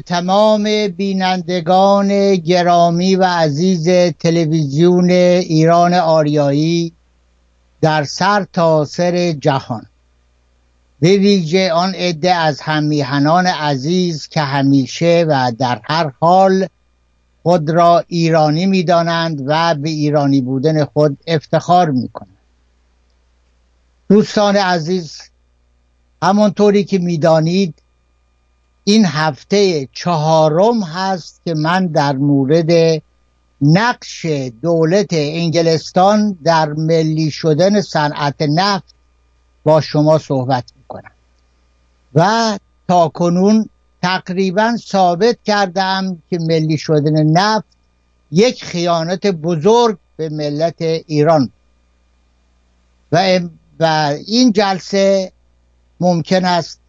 تمام بینندگان گرامی و عزیز تلویزیون ایران آریایی در سر تا سر جهان. به ویژه آن عده از همیهنان عزیز که همیشه و در هر حال خود را ایرانی می‌دانند و به ایرانی بودن خود افتخار می‌کنند. دوستان عزیز همانطوری که می‌دانید این هفته چهارم هست که من در مورد نقش دولت انگلستان در ملی شدن صنعت نفت با شما صحبت می‌کنم. و تا کنون تقریبا ثابت کردم که ملی شدن نفت یک خیانت بزرگ به ملت ایران و, و این جلسه ممکن است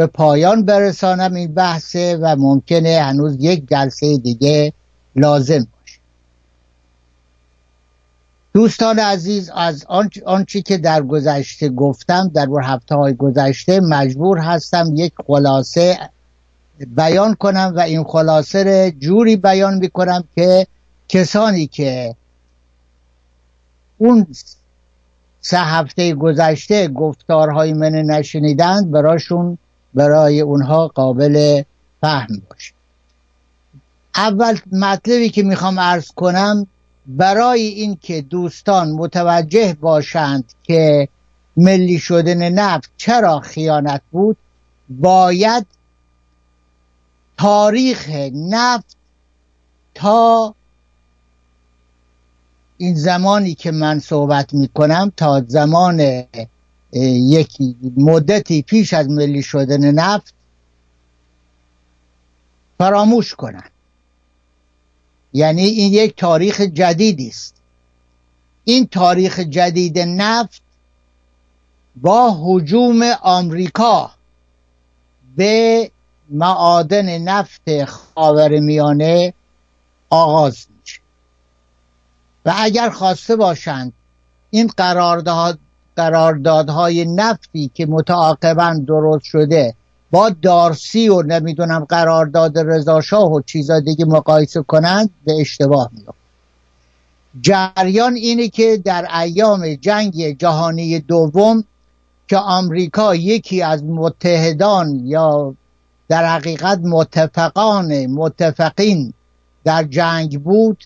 به پایان برسانم این بحثه و ممکنه هنوز یک جلسه دیگه لازم باشه. دوستان عزیز از آنچه که در گذشته گفتم در هفته های گذشته مجبور هستم یک خلاصه بیان کنم و این خلاصه جوری بیان می‌کنم که کسانی که اون سه هفته گذشته گفتارهای من نشنیدند براشون برای اونها قابل فهم باشه. اول مطلبی که می‌خوام ارز کنم برای اینکه دوستان متوجه باشند که ملی شدن نفت چرا خیانت بود باید تاریخ نفت تا این زمانی که من صحبت می کنم تا زمان یک مدتی پیش از ملی شدن نفت فراموش کنند یعنی این یک تاریخ جدیدی است. این تاریخ جدید نفت با حجوم آمریکا به معادن نفت خاورمیانه آغاز و اگر خواسته باشند این قرارداد قراردادهای نفتی که متعاقبا درست شده با دارسی و نمی‌دونم قرارداد رضاشاه و چیزا دیگه مقایسه کنند به اشتباه میاد جریان اینه که در ایام جنگ جهانی دوم که آمریکا یکی از متحدان یا در حقیقت متفقان متفقین در جنگ بود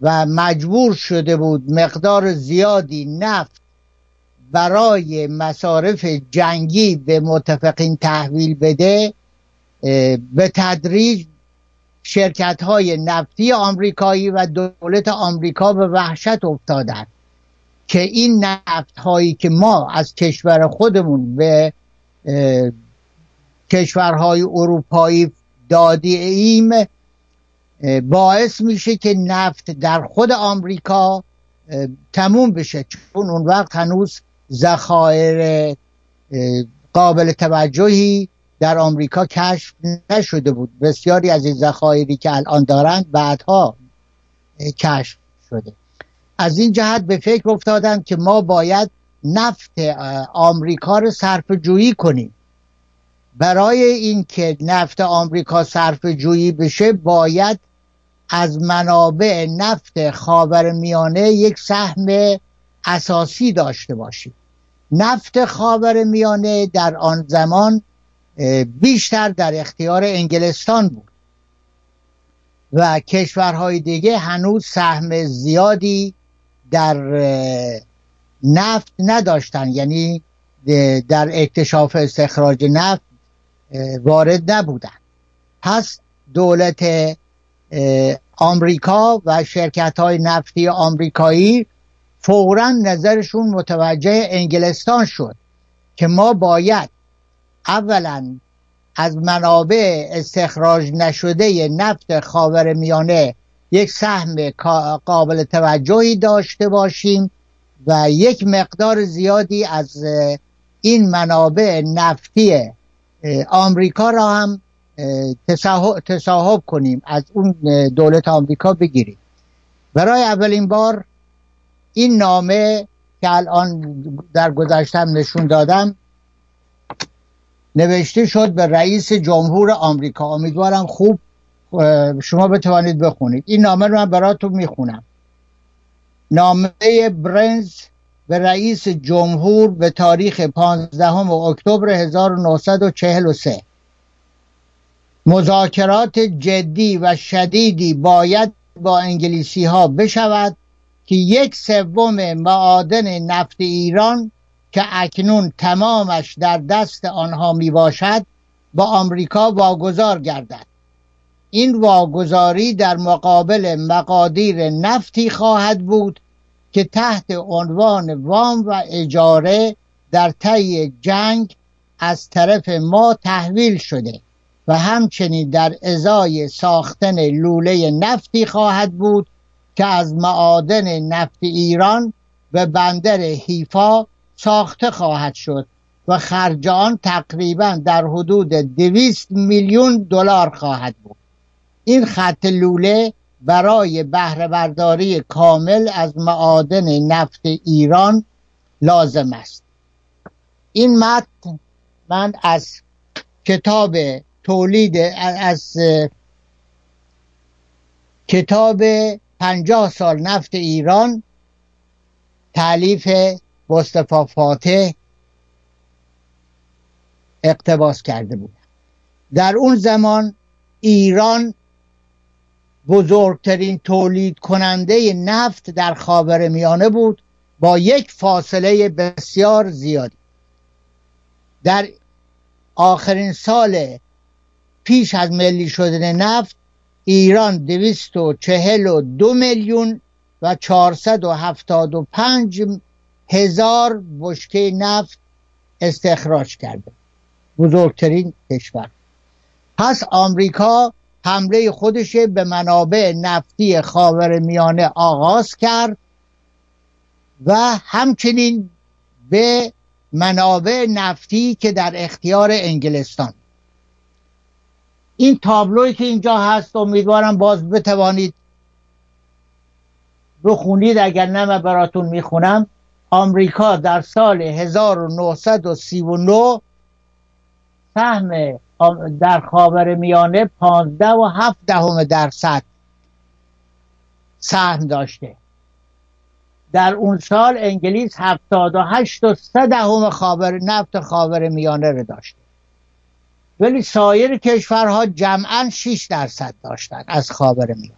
و مجبور شده بود مقدار زیادی نفت برای مصارف جنگی به متفقین تحویل بده به تدریج شرکت های نفتی آمریکایی و دولت آمریکا به وحشت افتادند که این نفت هایی که ما از کشور خودمون به کشورهای اروپایی دادی ایم باعث میشه که نفت در خود آمریکا تموم بشه. چون اون وقت هنوز ذخایر قابل توجهی در آمریکا کشف نشده بود. بسیاری از این ذخایری که الان دارند بعدها کشف شده. از این جهت به فکر افتادم که ما باید نفت آمریکا رو صرف جویی کنیم. برای اینکه نفت آمریکا صرف جویی بشه باید از منابع نفت خاور میانه یک سهم اساسی داشته باشیم. نفت خاور میانه در آن زمان بیشتر در اختیار انگلستان بود. و کشورهای دیگه هنوز سهم زیادی در نفت نداشتن یعنی در اکتشاف استخراج نفت وارد نبودن پس دولت آمریکا و شرکت های نفتی آمریکایی فورا نظرشون متوجه انگلستان شد که ما باید اولا از منابع استخراج نشده نفت خاور میانه یک سهم قابل توجهی داشته باشیم و یک مقدار زیادی از این منابع نفتی آمریکا را هم تصاحب کنیم از اون دولت آمریکا بگیریم. برای اولین بار این نامه که الان در گذشتم نشون دادم نوشته شد به رئیس جمهور آمریکا. امیدوارم خوب شما بتوانید بخونید. این نامه رو من براتون می‌خونم. نامه برنز به رئیس جمهور به تاریخ 15 اکتبر 1943 مذاکرات جدی و شدیدی باید با انگلیسی ها بشود. که یک سوم معادن نفت ایران که اکنون تمامش در دست آنها می باشد با آمریکا واگذار گردد. این واگذاری در مقابل مقادیر نفتی خواهد بود که تحت عنوان وام و اجاره در طی جنگ از طرف ما تحویل شده و همچنین در ازای ساختن لوله نفتی خواهد بود که از معادن نفت ایران به بندر حیفا ساخته خواهد شد و خرج آن تقریبا در حدود دویست میلیون دلار خواهد بود. این خط لوله برای بهره برداری کامل از معادن نفت ایران لازم است. این متن من از کتاب تولید از کتاب پنجاه سال نفت ایران تعلیف مصطفی فاتح اقتباس کرده بود. در اون زمان ایران بزرگترین تولید کننده نفت در خاور میانه بود با یک فاصله بسیار زیادی. در آخرین سال پیش از ملی شدن نفت ایران دویست و چهل و دو میلیون و چهارصد و هفتاد و پنج هزار بشکه نفت استخراج کرده. بزرگترین کشور. پس آمریکا حمله خودش به منابع نفتی خاور میانه آغاز کرد و همچنین به منابع نفتی که در اختیار انگلستان این تابلوی که اینجا هست امیدوارم باز بتوانید بخونید. اگر نه من براتون می‌خونم. آمریکا در سال 1939 سهم در خاور میانه 15 و 7 دهم درصد سهم داشته. در اون سال انگلیس 78 و 3 دهم خاور نفت خاور میانه رو داشته. ولی سایر کشورها جمعا 6 درصد داشتن از خاور میانه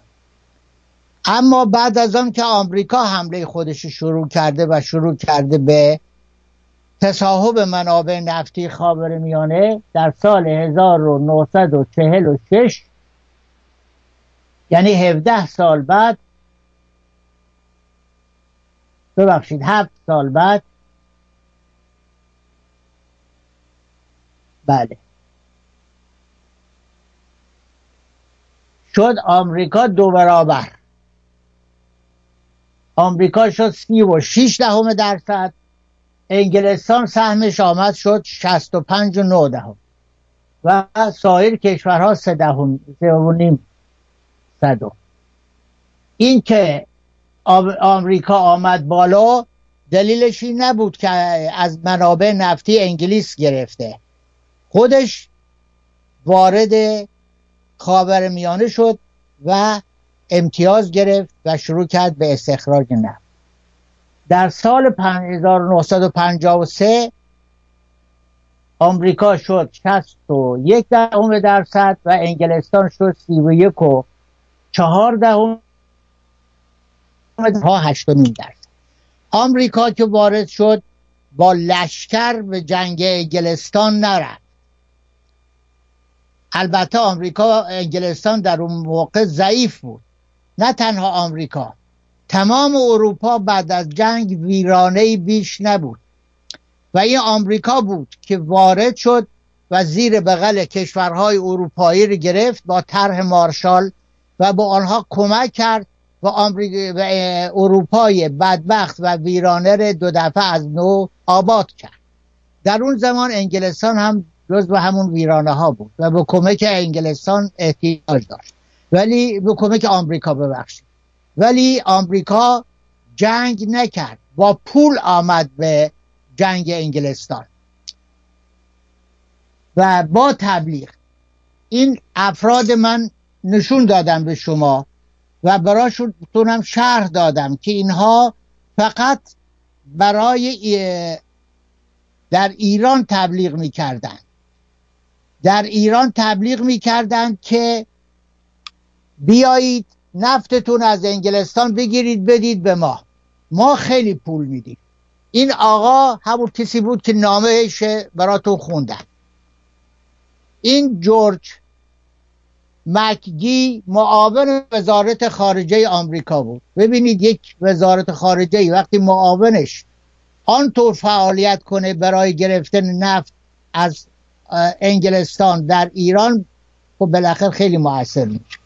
اما بعد از آن که آمریکا حمله خودش شروع کرده و شروع کرده به تصاحب منابع نفتی خاور میانه در سال 1946 یعنی 17 سال بعد ببخشید هفت سال بعد بله. شد آمریکا دو برابر آمریکا شد سی و شیش دهم درصد. انگلستان سهمش آمد شد شست و پنج و نو دهم. و سایر کشورها سه دهم و نیم صدم این که آمریکا آمد بالا دلیلش این نبود که از منابع نفتی انگلیس گرفته. خودش وارد خاور میانه شد و امتیاز گرفت و شروع کرد به استخراج نفت. در سال 1953 آمریکا شد 61 دهم درصد و انگلستان شد 31 و 4 دهم ها 8 درصد. آمریکا که وارد شد با لشکر به جنگ انگلستان نرفت. البته آمریکا انگلستان در اون موقع ضعیف بود. نه تنها آمریکا تمام اروپا بعد از جنگ ویرانه بیش نبود. و این آمریکا بود که وارد شد و زیر بغل کشورهای اروپایی رو گرفت با طرح مارشال و با آنها کمک کرد و, و اروپای بدبخت و ویرانه دو دفعه از نو آباد کرد. در اون زمان انگلستان هم جز به همون ویرانه ها بود و به کمک انگلستان احتیاج داشت. ولی به کمک آمریکا ببخشید. ولی آمریکا جنگ نکرد. با پول آمد به جنگ انگلستان. و با تبلیغ. این افراد من نشون دادم به شما و براشونم شرح دادم که اینها فقط برای در ایران تبلیغ می‌کردند در ایران تبلیغ می‌کردند که بیایید نفتتون از انگلستان بگیرید بدید به ما. ما خیلی پول میدیم. این آقا همون کسی بود که نامهش براتون خوندن این جورج مکگی معاون وزارت خارجه آمریکا بود. ببینید یک وزارت خارجه وقتی معاونش آنطور فعالیت کنه برای گرفتن نفت از انگلستان در ایران خب بالاخره خیلی موثر میشه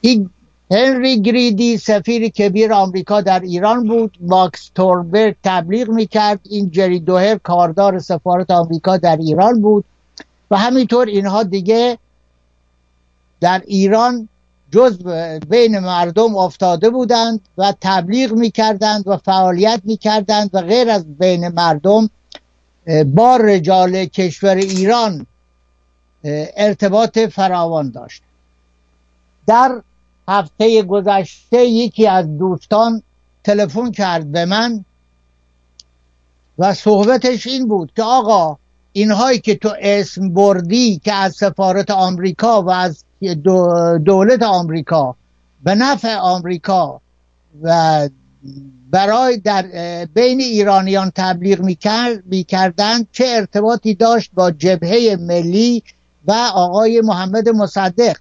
این هنری گریدی سفیر کبیر آمریکا در ایران بود ماکس توربرگ تبلیغ می‌کرد. این جری دوهر کاردار سفارت آمریکا در ایران بود. و همینطور اینها دیگه در ایران جز بین مردم افتاده بودند و تبلیغ می‌کردند و فعالیت می‌کردند و غیر از بین مردم با رجال کشور ایران ارتباط فراوان داشت. در هفته گذشته یکی از دوستان تلفن کرد به من و صحبتش این بود که آقا اینهایی که تو اسم بردی که از سفارت آمریکا و از دولت آمریکا به نفع آمریکا و برای در بین ایرانیان تبلیغ می‌کردند چه ارتباطی داشت با جبهه ملی و آقای محمد مصدق.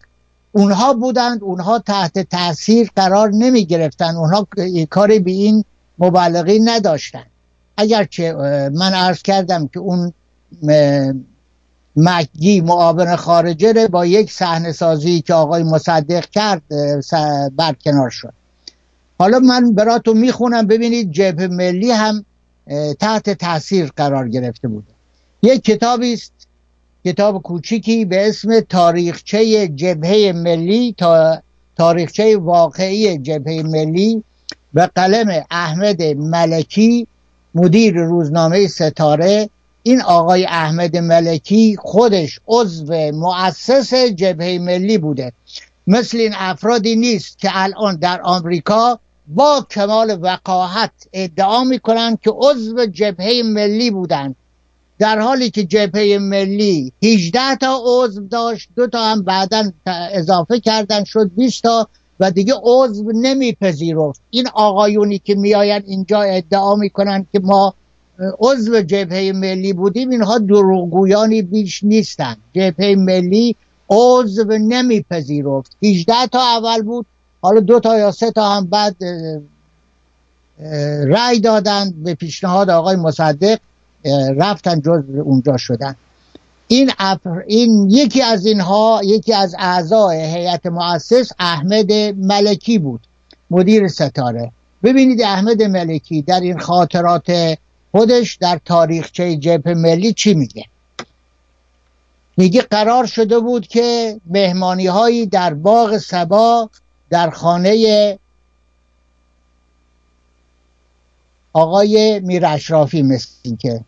اونها بودند اونها تحت تاثیر قرار نمی گرفتن اونها کاری به این مبالغی نداشتند. اگرچه من عرض کردم که اون مکی معاون خارجه با یک صحنه سازی که آقای مصدق کرد برکنار شد. حالا من براتون می‌خونم ببینید جبهه ملی هم تحت تاثیر قرار گرفته بوده یک کتابی است کتاب کوچیکی به اسم تاریخچه جبهه ملی تا تاریخچه واقعی جبهه ملی به قلم احمد ملکی مدیر روزنامه ستاره. این آقای احمد ملکی خودش عضو مؤسس جبهه ملی بوده. مثل این افرادی نیست که الان در آمریکا با کمال وقاحت ادعا می‌کنند که عضو جبهه ملی بودند در حالی که جبهه ملی 18 تا عضو داشت دو تا هم بعدا اضافه کردن شد 20 تا و دیگه عضو نمیپذیرفت. این آقایونی که میآیند اینجا ادعا می‌کنن که ما عضو جبهه ملی بودیم اینها دروغگویانی بیش نیستند جبهه ملی عضو نمیپذیرفت. 18 تا اول بود حالا دو تا یا سه تا هم بعد رأی دادند به پیشنهاد آقای مصدق رفتن جز اونجا شدن. این, این یکی از اینها یکی از اعضای هیئت مؤسس احمد ملکی بود مدیر ستاره. ببینید احمد ملکی در این خاطرات خودش در تاریخچه جبهه ملی چی میگه؟ میگه قرار شده بود که مهمانی هایی در باغ سبا در خانه آقای میر اشرافی مثل که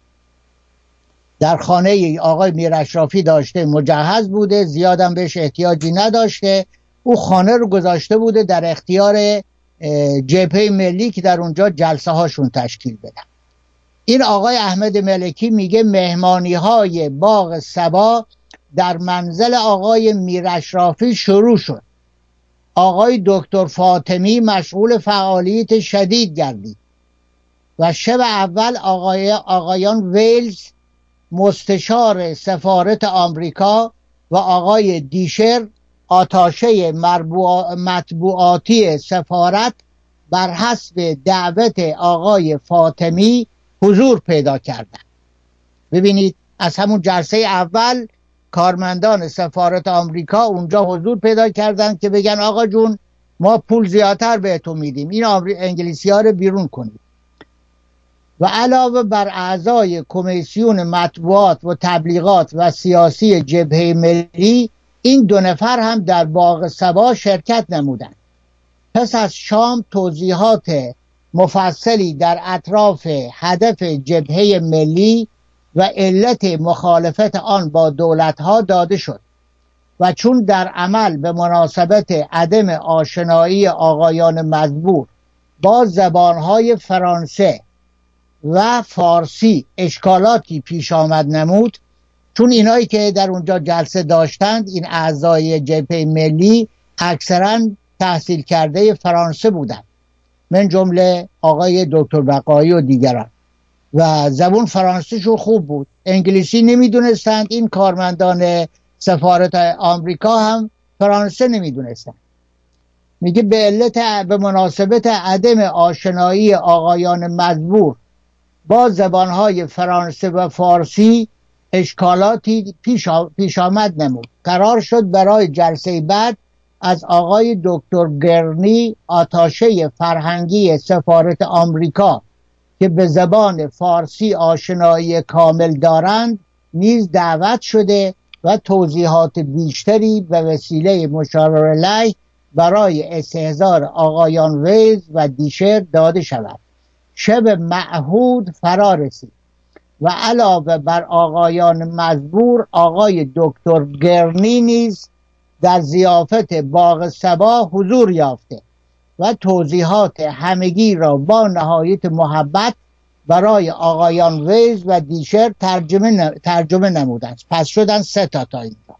در خانه آقای میر اشرافی داشته مجهز بوده زیادم بهش احتیاجی نداشته. او خانه رو گذاشته بوده در اختیار جبهه ملی که در اونجا جلسه هاشون تشکیل بدن. این آقای احمد ملکی میگه مهمانی های باغ سبا در منزل آقای میرشرافی شروع شد. آقای دکتر فاطمی مشغول فعالیت شدید گردید و شب اول آقای آقایان ویلز مستشار سفارت آمریکا و آقای دیشر آتاشه مطبوعاتی سفارت بر حسب دعوت آقای فاطمی حضور پیدا کردند. ببینید از همون جلسه اول کارمندان سفارت آمریکا اونجا حضور پیدا کردند که بگن آقا جون ما پول زیادتر بهتون میدیم. این انگلیسی ها رو بیرون کنید. و علاوه بر اعضای کمیسیون مطبوعات و تبلیغات و سیاسی جبهه ملی این دو نفر هم در باغ سبا شرکت نمودند پس از شام توضیحات مفصلی در اطراف هدف جبهه ملی و علت مخالفت آن با دولتها داده شد. و چون در عمل به مناسبت عدم آشنایی آقایان مزبور با زبانهای فرانسه و فارسی اشکالاتی پیش آمد نمود چون اینایی که در اونجا جلسه داشتند این اعضای جبهه ملی اکثرا تحصیل کرده فرانسه بودند. من جمله آقای دکتر بقایی و دیگران. و زبون فرانسهشون خوب بود. انگلیسی نمی‌دونستند این کارمندان سفارت آمریکا هم فرانسه نمی‌دونستند میگه به علت به مناسبت عدم آشنایی آقایان مجبور با زبانهای فرانسه و فارسی اشکالاتی پیش, آمد نمود. قرار شد برای جلسه بعد از آقای دکتر گرنی آتاشه فرهنگی سفارت آمریکا که به زبان فارسی آشنایی کامل دارند نیز دعوت شده و توضیحات بیشتری به وسیله مشاور علیه برای استهزار آقایان ویز و دیشر داده شود. شب معهود فرا رسید و علاوه بر آقایان مزبور آقای دکتر گرنی نیز در زیافت باغ سبا حضور یافته. و توضیحات همگی را با نهایت محبت برای آقایان ویز و دیشر ترجمه, ترجمه نمودند. پس شدن سه تا تا اینجا.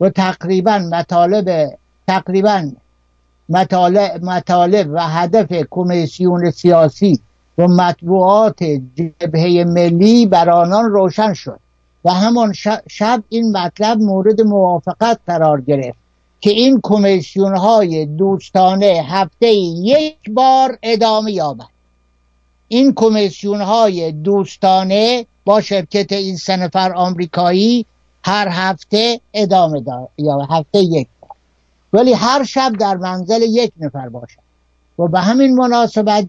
و تقریبا مطالب تقریبا مطالب, مطالب و هدف کمیسیون سیاسی و مطبوعات جبهه ملی بر آنان روشن شد. و همان شب این مطلب مورد موافقت قرار گرفت. که این کمیسیون های دوستانه هفته یک بار ادامه یابد. این کمیسیون های دوستانه با شرکت این سه نفر آمریکایی هر هفته ادامه یا هفته یک بار. ولی هر شب در منزل یک نفر باشد. و به همین مناسبت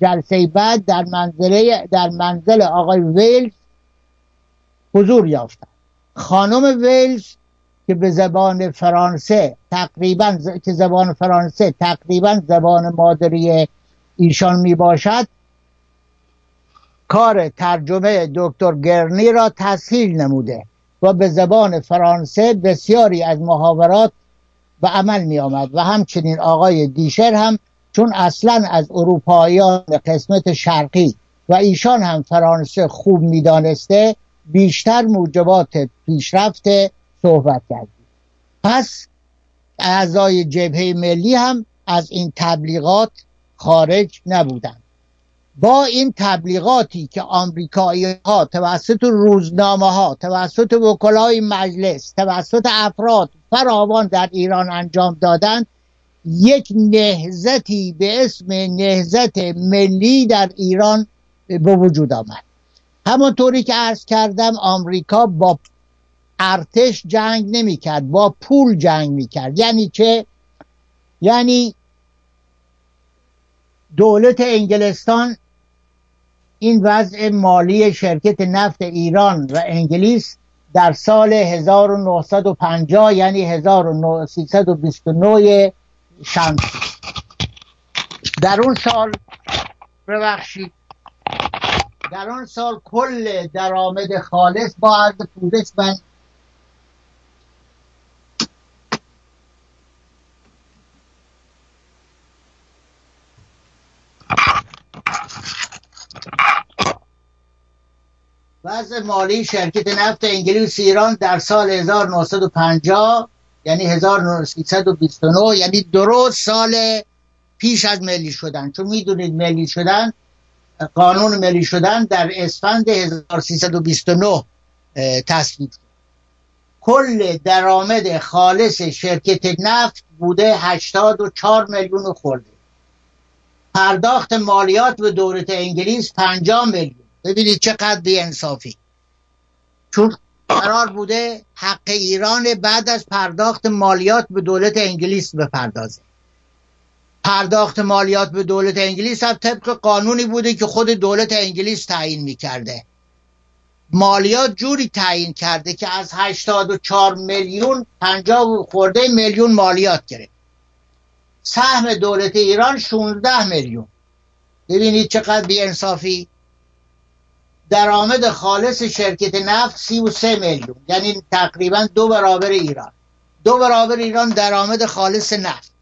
جلسه بعد در منزل در منزل آقای ویلز حضور یافتن خانم ویلز که به زبان فرانسه تقریبا که زبان فرانسه تقریبا زبان مادری ایشان می باشد کار ترجمه دکتر گرنی را تسهیل نموده و به زبان فرانسه بسیاری از محاورات به عمل می آمد و همچنین آقای دیشر هم چون اصلا از اروپاییان قسمت شرقی و ایشان هم فرانسه خوب می‌دانسته بیشتر موجبات پیشرفت صحبت کردیم. پس اعضای جبهه ملی هم از این تبلیغات خارج نبودند با این تبلیغاتی که آمریکایی ها توسط روزنامه ها توسط وکلای مجلس توسط افراد فراوان در ایران انجام دادند یک نهزتی به اسم نهزت ملی در ایران به وجود آمد. همانطوری که عرض کردم آمریکا با ارتش جنگ نمی کرد با پول جنگ می کرد یعنی چه؟ یعنی دولت انگلستان این وضع مالی شرکت نفت ایران و انگلیس در سال 1950 یعنی 1329 شمسی در اون سال ببخشید در آن سال کل درآمد خالص با عرض پوزش من وضع مالی شرکت نفت انگلیس ایران در سال 1950 یعنی 1329 یعنی درست سال پیش از ملی شدن. چون می‌دونید ملی شدن قانون ملی شدن در اسفند 1329 تصویب شد. کل درآمد خالص شرکت نفت بوده 84 میلیون خورده. پرداخت مالیات به دولت انگلیس 50 میلیون. ببینید چقدر بی انصافی چون قرار بوده حق ایران بعد از پرداخت مالیات به دولت انگلیس بپردازه. پرداخت مالیات به دولت انگلیس هم طبق قانونی بوده که خود دولت انگلیس تعیین می‌کرده. مالیات جوری تعیین کرده که از 84 میلیون 50 خورده میلیون مالیات گرفت. سهم دولت ایران 16 میلیون. ببینید چقدر بی انصافی درآمد خالص شرکت نفت 33 میلیون. یعنی تقریبا دو برابر ایران. دو برابر ایران درآمد خالص نفت.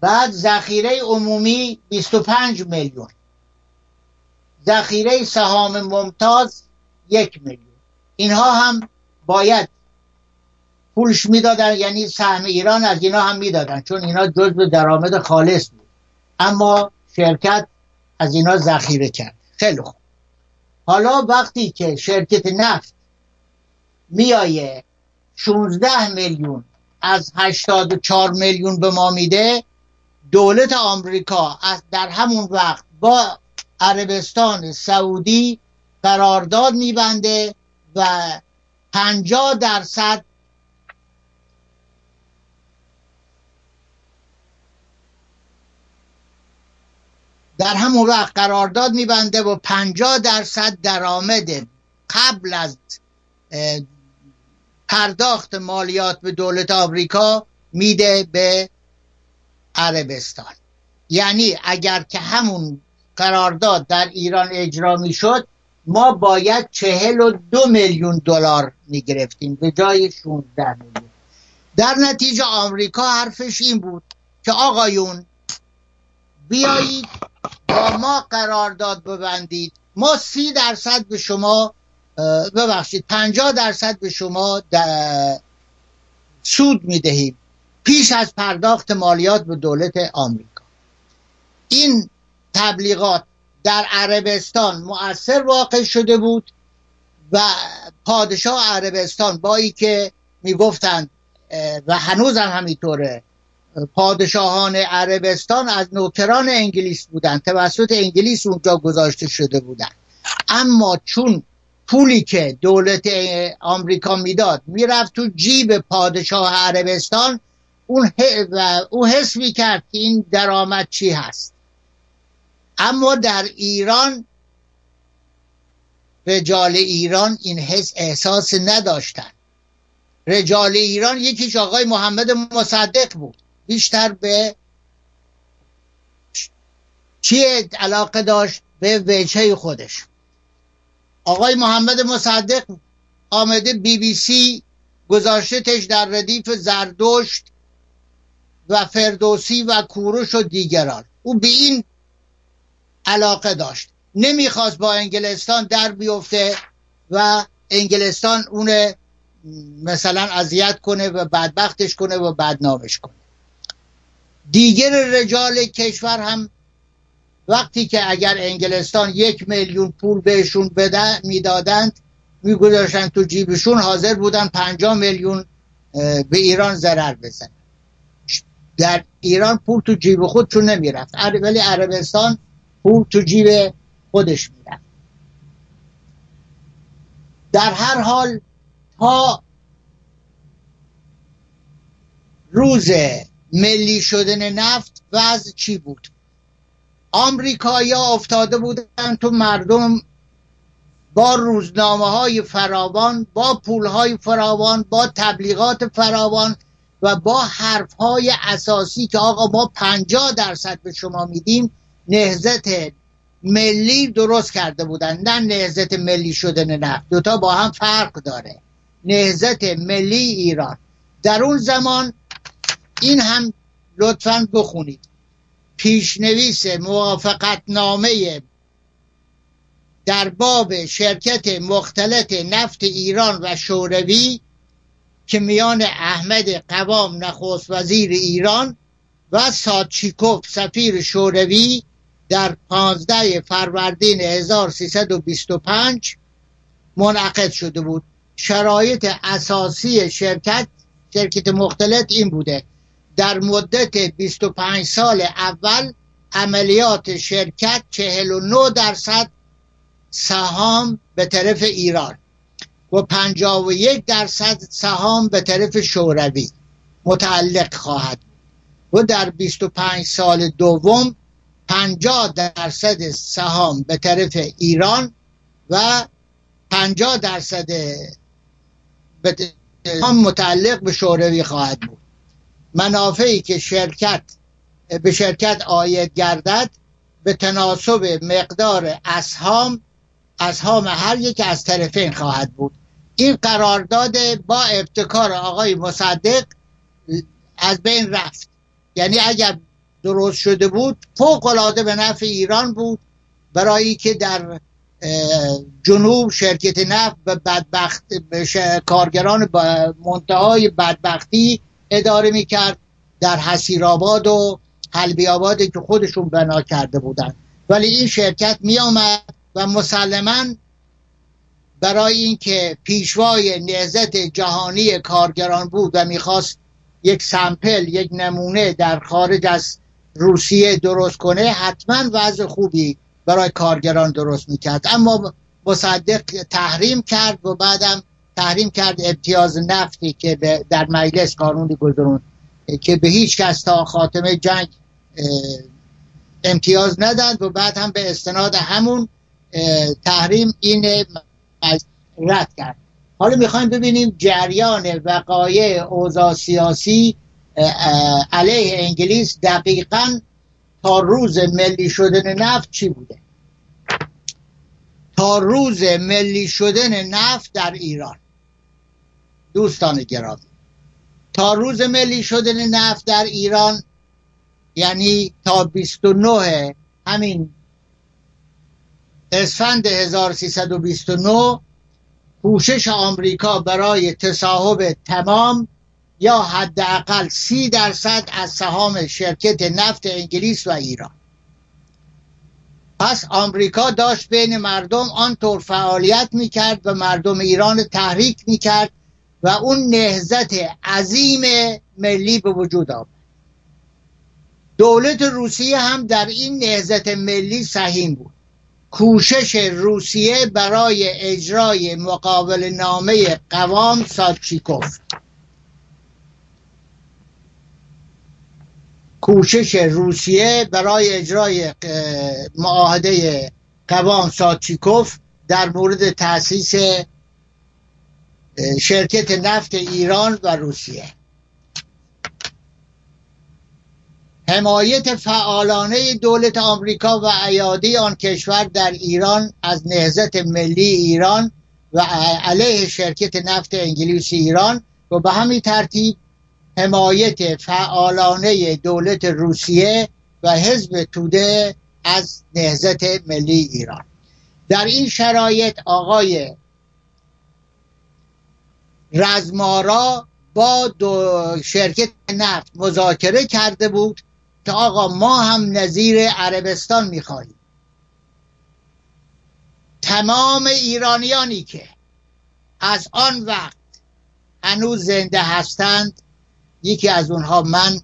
بعد ذخیره عمومی 25 میلیون. ذخیره سهام ممتاز یک میلیون. اینها هم باید پولش می‌دادن یعنی سهم ایران از اینا هم می‌دادن چون اینا جزء درآمد خالص بود. اما شرکت از اینا ذخیره کرد. خیلی خوب. حالا وقتی که شرکت نفت میایه 16 میلیون از 84 میلیون به ما میده دولت آمریکا در همون وقت با عربستان سعودی قرارداد میبنده و 50 درصد در همون وقت قرارداد میبنده و 50 درصد درآمد قبل از پرداخت مالیات به دولت آمریکا میده به عربستان. یعنی اگر که همون قرارداد در ایران اجرا می‌شد ما باید چهل و دو میلیون دلار می‌گرفتیم به جای 16 میلیون. در نتیجه آمریکا حرفش این بود که آقایون بیایید با ما قرارداد ببندید. ما سی درصد به شما ببخشید پنجاه درصد به شما سود می‌دهیم. پیش از پرداخت مالیات به دولت آمریکا. این تبلیغات در عربستان مؤثر واقع شده بود و پادشاه عربستان با ای که می‌گفتند و هنوز هم همینطوره پادشاهان عربستان از نوکران انگلیس بودند. توسط انگلیس اونجا گذاشته شده بودند. اما چون پولی که دولت آمریکا می‌داد می‌رفت تو جیب پادشاه عربستان اون او حس می‌کرد که این درآمد چی هست. اما در ایران رجال ایران این حس احساس نداشتن. رجال ایران یکیش آقای محمد مصدق بود. بیشتر به چی علاقه داشت؟ به وجهه خودش. آقای محمد مصدق آمده بی بی سی گذاشتش در ردیف زردشت و فردوسی و کوروش و دیگران. او به این علاقه داشت. نمی‌خواست با انگلستان در بیفته و انگلستان اون مثلا اذیت کنه و بدبختش کنه و بدنامش کنه. دیگر رجال کشور هم وقتی که اگر انگلستان یک میلیون پول بهشون بده می‌دادند میگذاشتن تو جیبشون حاضر بودن پنجاه میلیون به ایران ضرر بزن در ایران پول تو جیب خودشون نمی‌رفت. ولی عربستان پول تو جیب خودش می‌رفت. در هر حال تا روز ملی شدن نفت وضع چی بود؟ آمریکایی افتاده بودن تو مردم با روزنامه های فراوان با پول های فراوان با تبلیغات فراوان و با حرف های اساسی که آقا ما پنجاه درصد به شما میدیم نهزت ملی درست کرده بودن. نه نهزت ملی شدن نفت. دوتا با هم فرق داره. نهزت ملی ایران. در اون زمان این هم لطفا بخونید. پیشنویس موافقت نامه در باب شرکت مختلط نفت ایران و شوروی که میان احمد قوام نخست وزیر ایران و سادچیکوف سفیر شوروی در 15 فروردین 1325 منعقد شده بود. شرایط اساسی شرکت شرکت مختلط این بوده. در مدت 25 سال اول عملیات شرکت 49 درصد سهام به طرف ایران و 51 درصد سهام به طرف شوروی متعلق خواهد و در 25 سال دوم 50 درصد سهام به طرف ایران و 50 درصد هم متعلق به شوروی خواهد بود. منافعی که شرکت به شرکت آید گردد به تناسب مقدار اسهام اسهام هر یک از طرفین خواهد بود. این قرارداد با ابتکار آقای مصدق از بین رفت. یعنی اگر درست شده بود فوق العاده به نفع ایران بود. برای که در جنوب شرکت نفت به بدبخت کارگران منتهای بدبختی اداره می‌کرد در حسیرآباد و حلبی آبادی که خودشون بنا کرده بودن. ولی این شرکت می آمد و مسلما برای اینکه پیشوای نهزت جهانی کارگران بود و می‌خواست یک سمپل یک نمونه در خارج از روسیه درست کنه حتما وضع خوبی برای کارگران درست می‌کرد. اما مصدق تحریم کرد و بعدم تحریم کرد امتیاز نفتی که در مجلس قانونی گذرون که به هیچ کس تا خاتمه جنگ امتیاز نداد و بعد هم به استناد همون تحریم این رد کرد. حالا می‌خوایم ببینیم جریان وقایع اوضاع سیاسی علیه انگلیس دقیقا تا روز ملی شدن نفت چی بوده؟ تا روز ملی شدن نفت در ایران. دوستان گرامی تا روز ملی شدن نفت در ایران یعنی تا 29 همین اسفند 1329 پوشش آمریکا برای تصاحب تمام یا حداقل سی درصد از سهام شرکت نفت انگلیس و ایران. پس آمریکا داشت بین مردم آنطور فعالیت می‌کرد و مردم ایران تحریک می‌کرد و اون نهزت عظیم ملی به وجود آمد دولت روسیه هم در این نهزت ملی سهیم بود. کوشش روسیه برای اجرای مقابل نامه قوام سادچیکوف کوشش روسیه برای اجرای معاهده قوام سادچیکوف در مورد تاسیس شرکت نفت ایران و روسیه. حمایت فعالانه دولت آمریکا و ایادی آن کشور در ایران از نهزت ملی ایران و علیه شرکت نفت انگلیس ایران و به همین ترتیب حمایت فعالانه دولت روسیه و حزب توده از نهزت ملی ایران. در این شرایط آقای رزمارا با دو شرکت نفت مذاکره کرده بود که آقا ما هم نظیر عربستان می‌خواهیم. تمام ایرانیانی که از آن وقت هنوز زنده هستند یکی از اونها من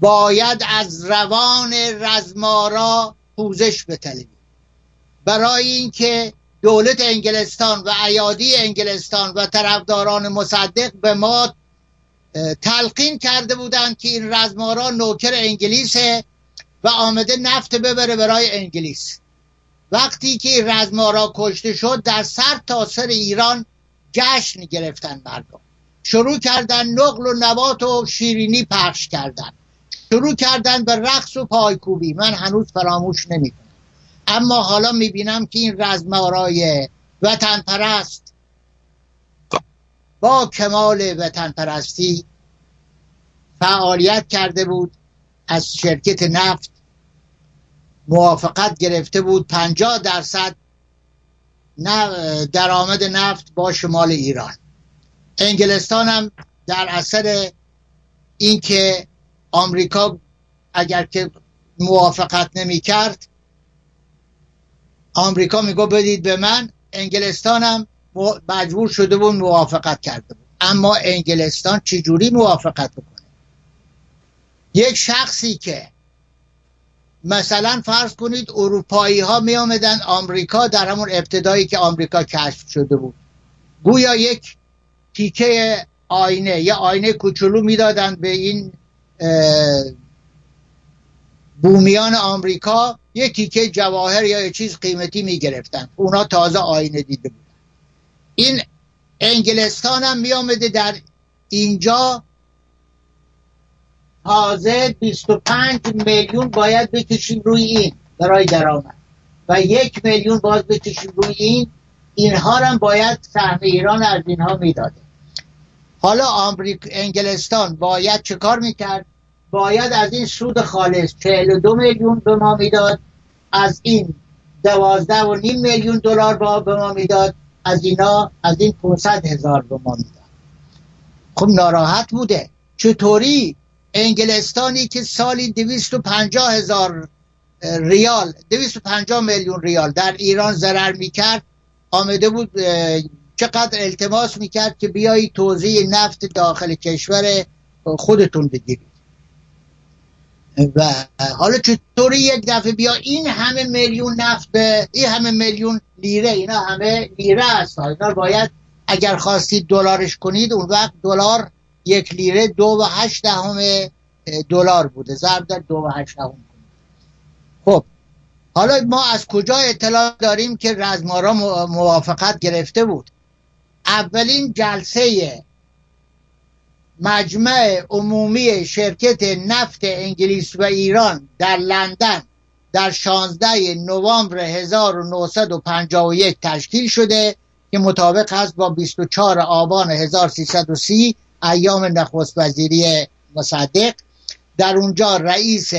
باید از روان رزمارا پوزش بطلبیم. برای اینکه دولت انگلستان و ایادی انگلستان و طرفداران مصدق به ما تلقین کرده بودند که این رزمارا نوکر انگلیسه و آمده نفت ببره برای انگلیس. وقتی که این رزمارا کشته شد در سر تا سر ایران جشن گرفتن مردم. شروع کردن نقل و نبات و شیرینی پخش کردن. شروع کردن به رقص و پایکوبی. من هنوز فراموش نمی اما حالا می‌بینم که این رزمارای وطن پرست با کمال وطن پرستی فعالیت کرده بود از شرکت نفت موافقت گرفته بود. پنجاه درصد درآمد نفت با شمال ایران. انگلستان هم در اثر اینکه آمریکا اگر که موافقت نمی کرد آمریکا میگو بدید به من انگلستانم مجبور شده بود موافقت کرده بود. اما انگلستان چجوری موافقت بکنه؟ یک شخصی که مثلا فرض کنید اروپایی ها می آمدن آمریکا در همون ابتدایی که آمریکا کشف شده بود. گویا یک تیکه آینه یا آینه کوچولو می‌دادند به این بومیان آمریکا یک تیکه جواهر یا یک چیز قیمتی می‌گرفتن. اونا تازه آینه دیده بودن. این انگلستان هم می آمده در اینجا تازه 25 میلیون باید بکشیم روی این برای درآمد. و یک میلیون باز بکشیم روی این. اینها هم باید سهم ایران از اینها می‌داده. حالا آمریکا انگلستان باید چه کار می‌کرد؟ باید از این سود خالص 42 میلیون به ما می‌داد از این دوازده و نیم میلیون دلار به ما می‌داد از اینا از این 500 هزار به ما می‌داد. خب ناراحت بوده. چطوری انگلستانی که سالی 250 هزار ریال 250 میلیون ریال در ایران ضرر می‌کرد آمده بود چقدر التماس می‌کرد که بیایی توضیح نفت داخل کشور خودتون بگیرید. و حالا چطوری یک دفعه بیا؟ این همه میلیون نفت به این همه میلیون لیره اینا همه لیره هست اینا باید اگر خواستید دلارش کنید اون وقت دلار یک لیره دو و هشت دهم دلار بوده. ضرب در دو و هشت دهم. خب حالا ما از کجا اطلاع داریم که رزمارا موافقت گرفته بود؟ اولین جلسه مجمع عمومی شرکت نفت انگلیس و ایران در لندن در 16 نوامبر 1951 تشکیل شده که مطابق است با 24 آبان 1330 ایام نخست وزیری مصدق. در اونجا رئیس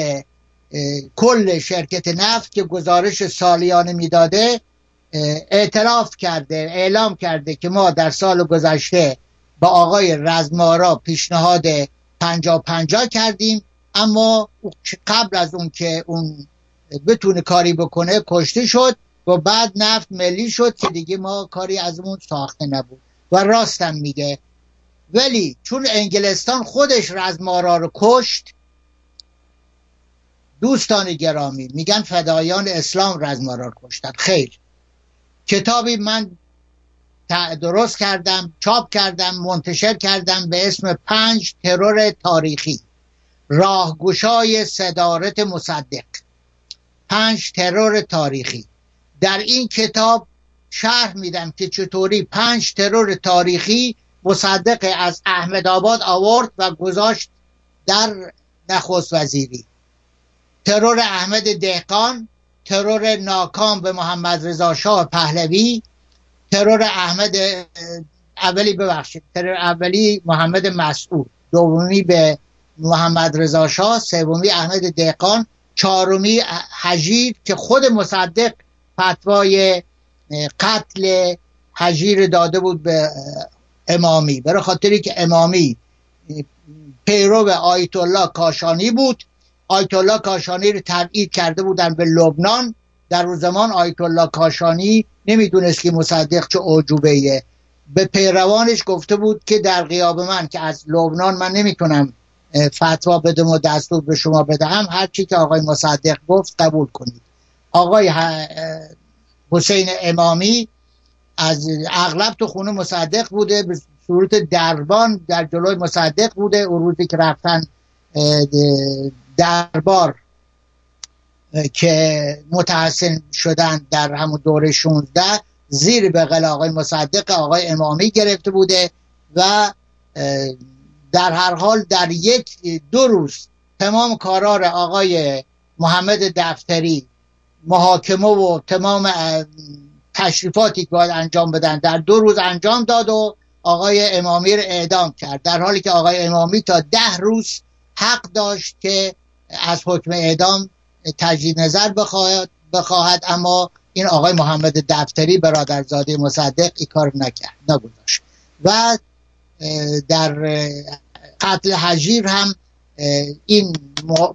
کل شرکت نفت که گزارش سالیانه می‌داده اعتراف کرده اعلام کرده که ما در سال گذشته با آقای رزمارا پیشنهاد پنجا پنجا کردیم. اما قبل از اون که اون بتونه کاری بکنه کشته شد و بعد نفت ملی شد که دیگه ما کاری از اون ساخته نبود و راستم میگه. ولی چون انگلستان خودش رزمارا رو کشت دوستان گرامی میگن فدایان اسلام رزمارا رو کشتن. خیر. کتابی من درست کردم چاپ کردم منتشر کردم به اسم پنج ترور تاریخی. راهگشای صدارت مصدق. پنج ترور تاریخی. در این کتاب شرح میدم که چطوری پنج ترور تاریخی مصدق از احمد آباد آورد و گذاشت در نخست وزیری. ترور احمد دهقان ترور ناکام به محمد رضا شاه پهلوی ترور احمد اولی ببخشید ترور اولی محمد مسعود دومی به محمد رضا شاه سومی احمد دهقان چهارمی حجیر که خود مصدق فتوای قتل حجیر داده بود به امامی. برای خاطری که امامی پیرو آیت الله کاشانی بود. آیت الله کاشانی رو تبعید کرده بودن به لبنان. در اون زمان آیت الله کاشانی نمی‌دونست که مصدق چه عجوبه به پیروانش گفته بود که در قیاب من که از لبنان من نمی‌تونم فتوا بدم و دستور به شما بدهم هر چی که آقای مصدق گفت قبول کنید. آقای حسین امامی از اغلب تو خونه مصدق بوده به صورت دربان در جلوی مصدق بوده اون روزی که رفتن دربار که متحسن شدن در همون دوره 16 زیر بغل آقای مصدق آقای امامی گرفته بوده و در هر حال در یک دو روز تمام کارار آقای محمد دفتری محاکمه و تمام تشریفاتی که باید انجام بدن در دو روز انجام داد و آقای امامی رو اعدام کرد. در حالی که آقای امامی تا ده روز حق داشت که از حکم اعدام تجدید نظر بخواهد, بخواهد اما این آقای محمد دفتری برادرزاده مصدق این کار نکرد نگذاشت. و در قتل حجیر هم این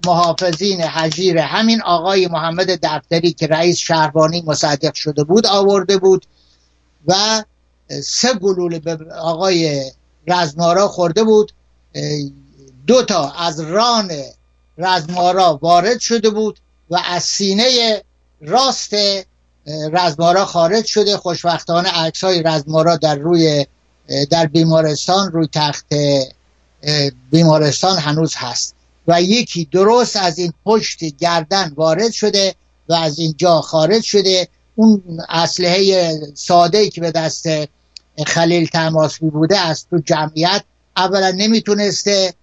محافظین حجیر همین آقای محمد دفتری که رئیس شهربانی مصدق شده بود آورده بود و سه گلوله به آقای رزمارا خورده بود. دو تا از ران رزمارا وارد شده بود و از سینه راست رزمارا خارج شده. خوشبختانه عکس های رزمارا در روی در بیمارستان روی تخت بیمارستان هنوز هست. و یکی درست از این پشت گردن وارد شده و از اینجا خارج شده. اون اسلحه ساده که به دست خلیل تماسبی بوده از تو جمعیت اولا نمی‌تونسته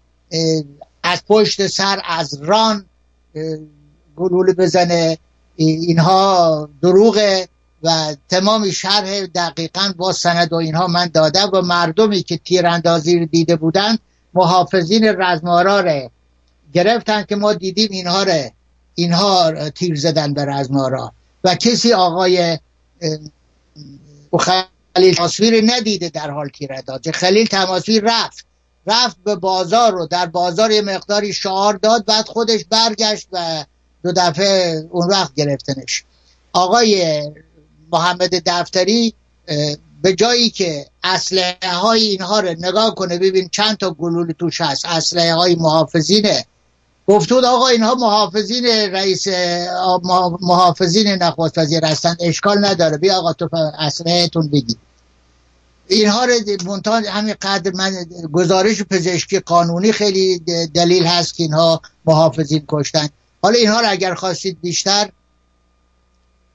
از پشت سر از ران گلوله بزنه. اینها دروغه و تمام شرح دقیقا با سند و اینها من دادم و مردمی که تیراندازی رو دیده بودند محافظین رزمارا رو گرفتن که ما دیدیم اینها رو اینها تیر زدن به رزمارا. و کسی آقای خلیل تصویر ندیده در حال تیراندازی. خلیل تماسوی رفت. رفت به بازار رو. در بازار یه مقداری شعار داد بعد خودش برگشت و دو دفعه اون وقت گرفتنش. آقای محمد دفتری به جایی که اسلحه های اینها رو نگاه کنه ببین چند تا گلوله توش هست. اسلحه های محافظینه گفتود آقا اینها محافظین رئیس محافظین نخواست وزیر هستن. اشکال نداره. بیا آقا تو اسلحه تون بگی. اینها رو منتها همین قدر من گزارش پزشکی قانونی خیلی دلیل هست که اینها محافظین کشتن. حالا اینها رو اگر خواستید بیشتر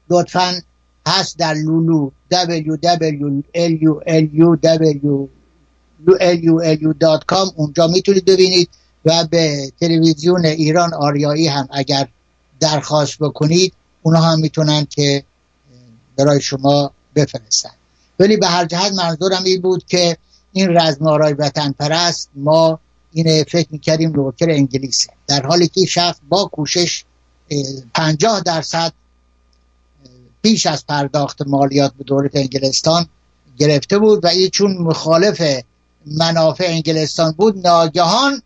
لطفا هست در لولو www.lulu.com اونجا می‌تونید ببینید و به تلویزیون ایران آریایی هم اگر درخواست بکنید اونا هم می‌تونن که برای شما بفرستن. ولی به هر جهت منظورم این بود که این رزمارای وطن پرست ما این فکر می‌کردیم نوکر انگلیسه. در حالی که شخص با کوشش پنجاه درصد پیش از پرداخت مالیات به دولت انگلستان گرفته بود و این چون مخالف منافع انگلستان بود ناگهان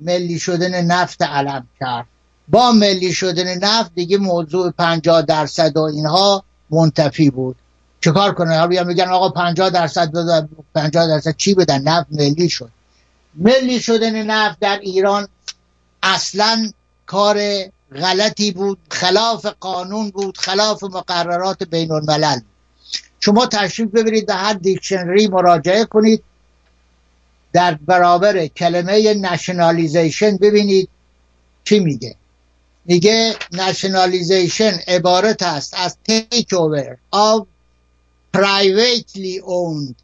ملی شدن نفت علم کرد. با ملی شدن نفت دیگه موضوع پنجاه درصد و اینها منتفی بود. چیکار کنه؟ حالا میگن آقا 50 درصد بده 50 درصد چی بدن؟ نفت ملی شد. ملی شدن نفت در ایران اصلا کار غلطی بود خلاف قانون بود خلاف مقررات بین الملل شما تشریف ببرید به هر دیکشنری مراجعه کنید. در برابر کلمه نشنالیزیشن ببینید چی میگه. میگه نشنالیزیشن عبارت است از تیک اوور of privately owned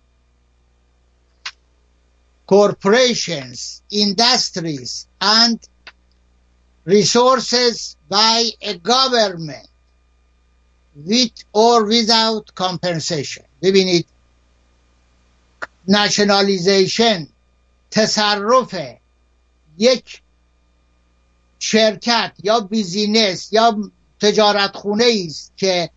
corporations, industries, and resources by a government with or without compensation ببینید نشنالیزیشن تصرف یک شرکت یا بیزینس یا تجارت خونه است که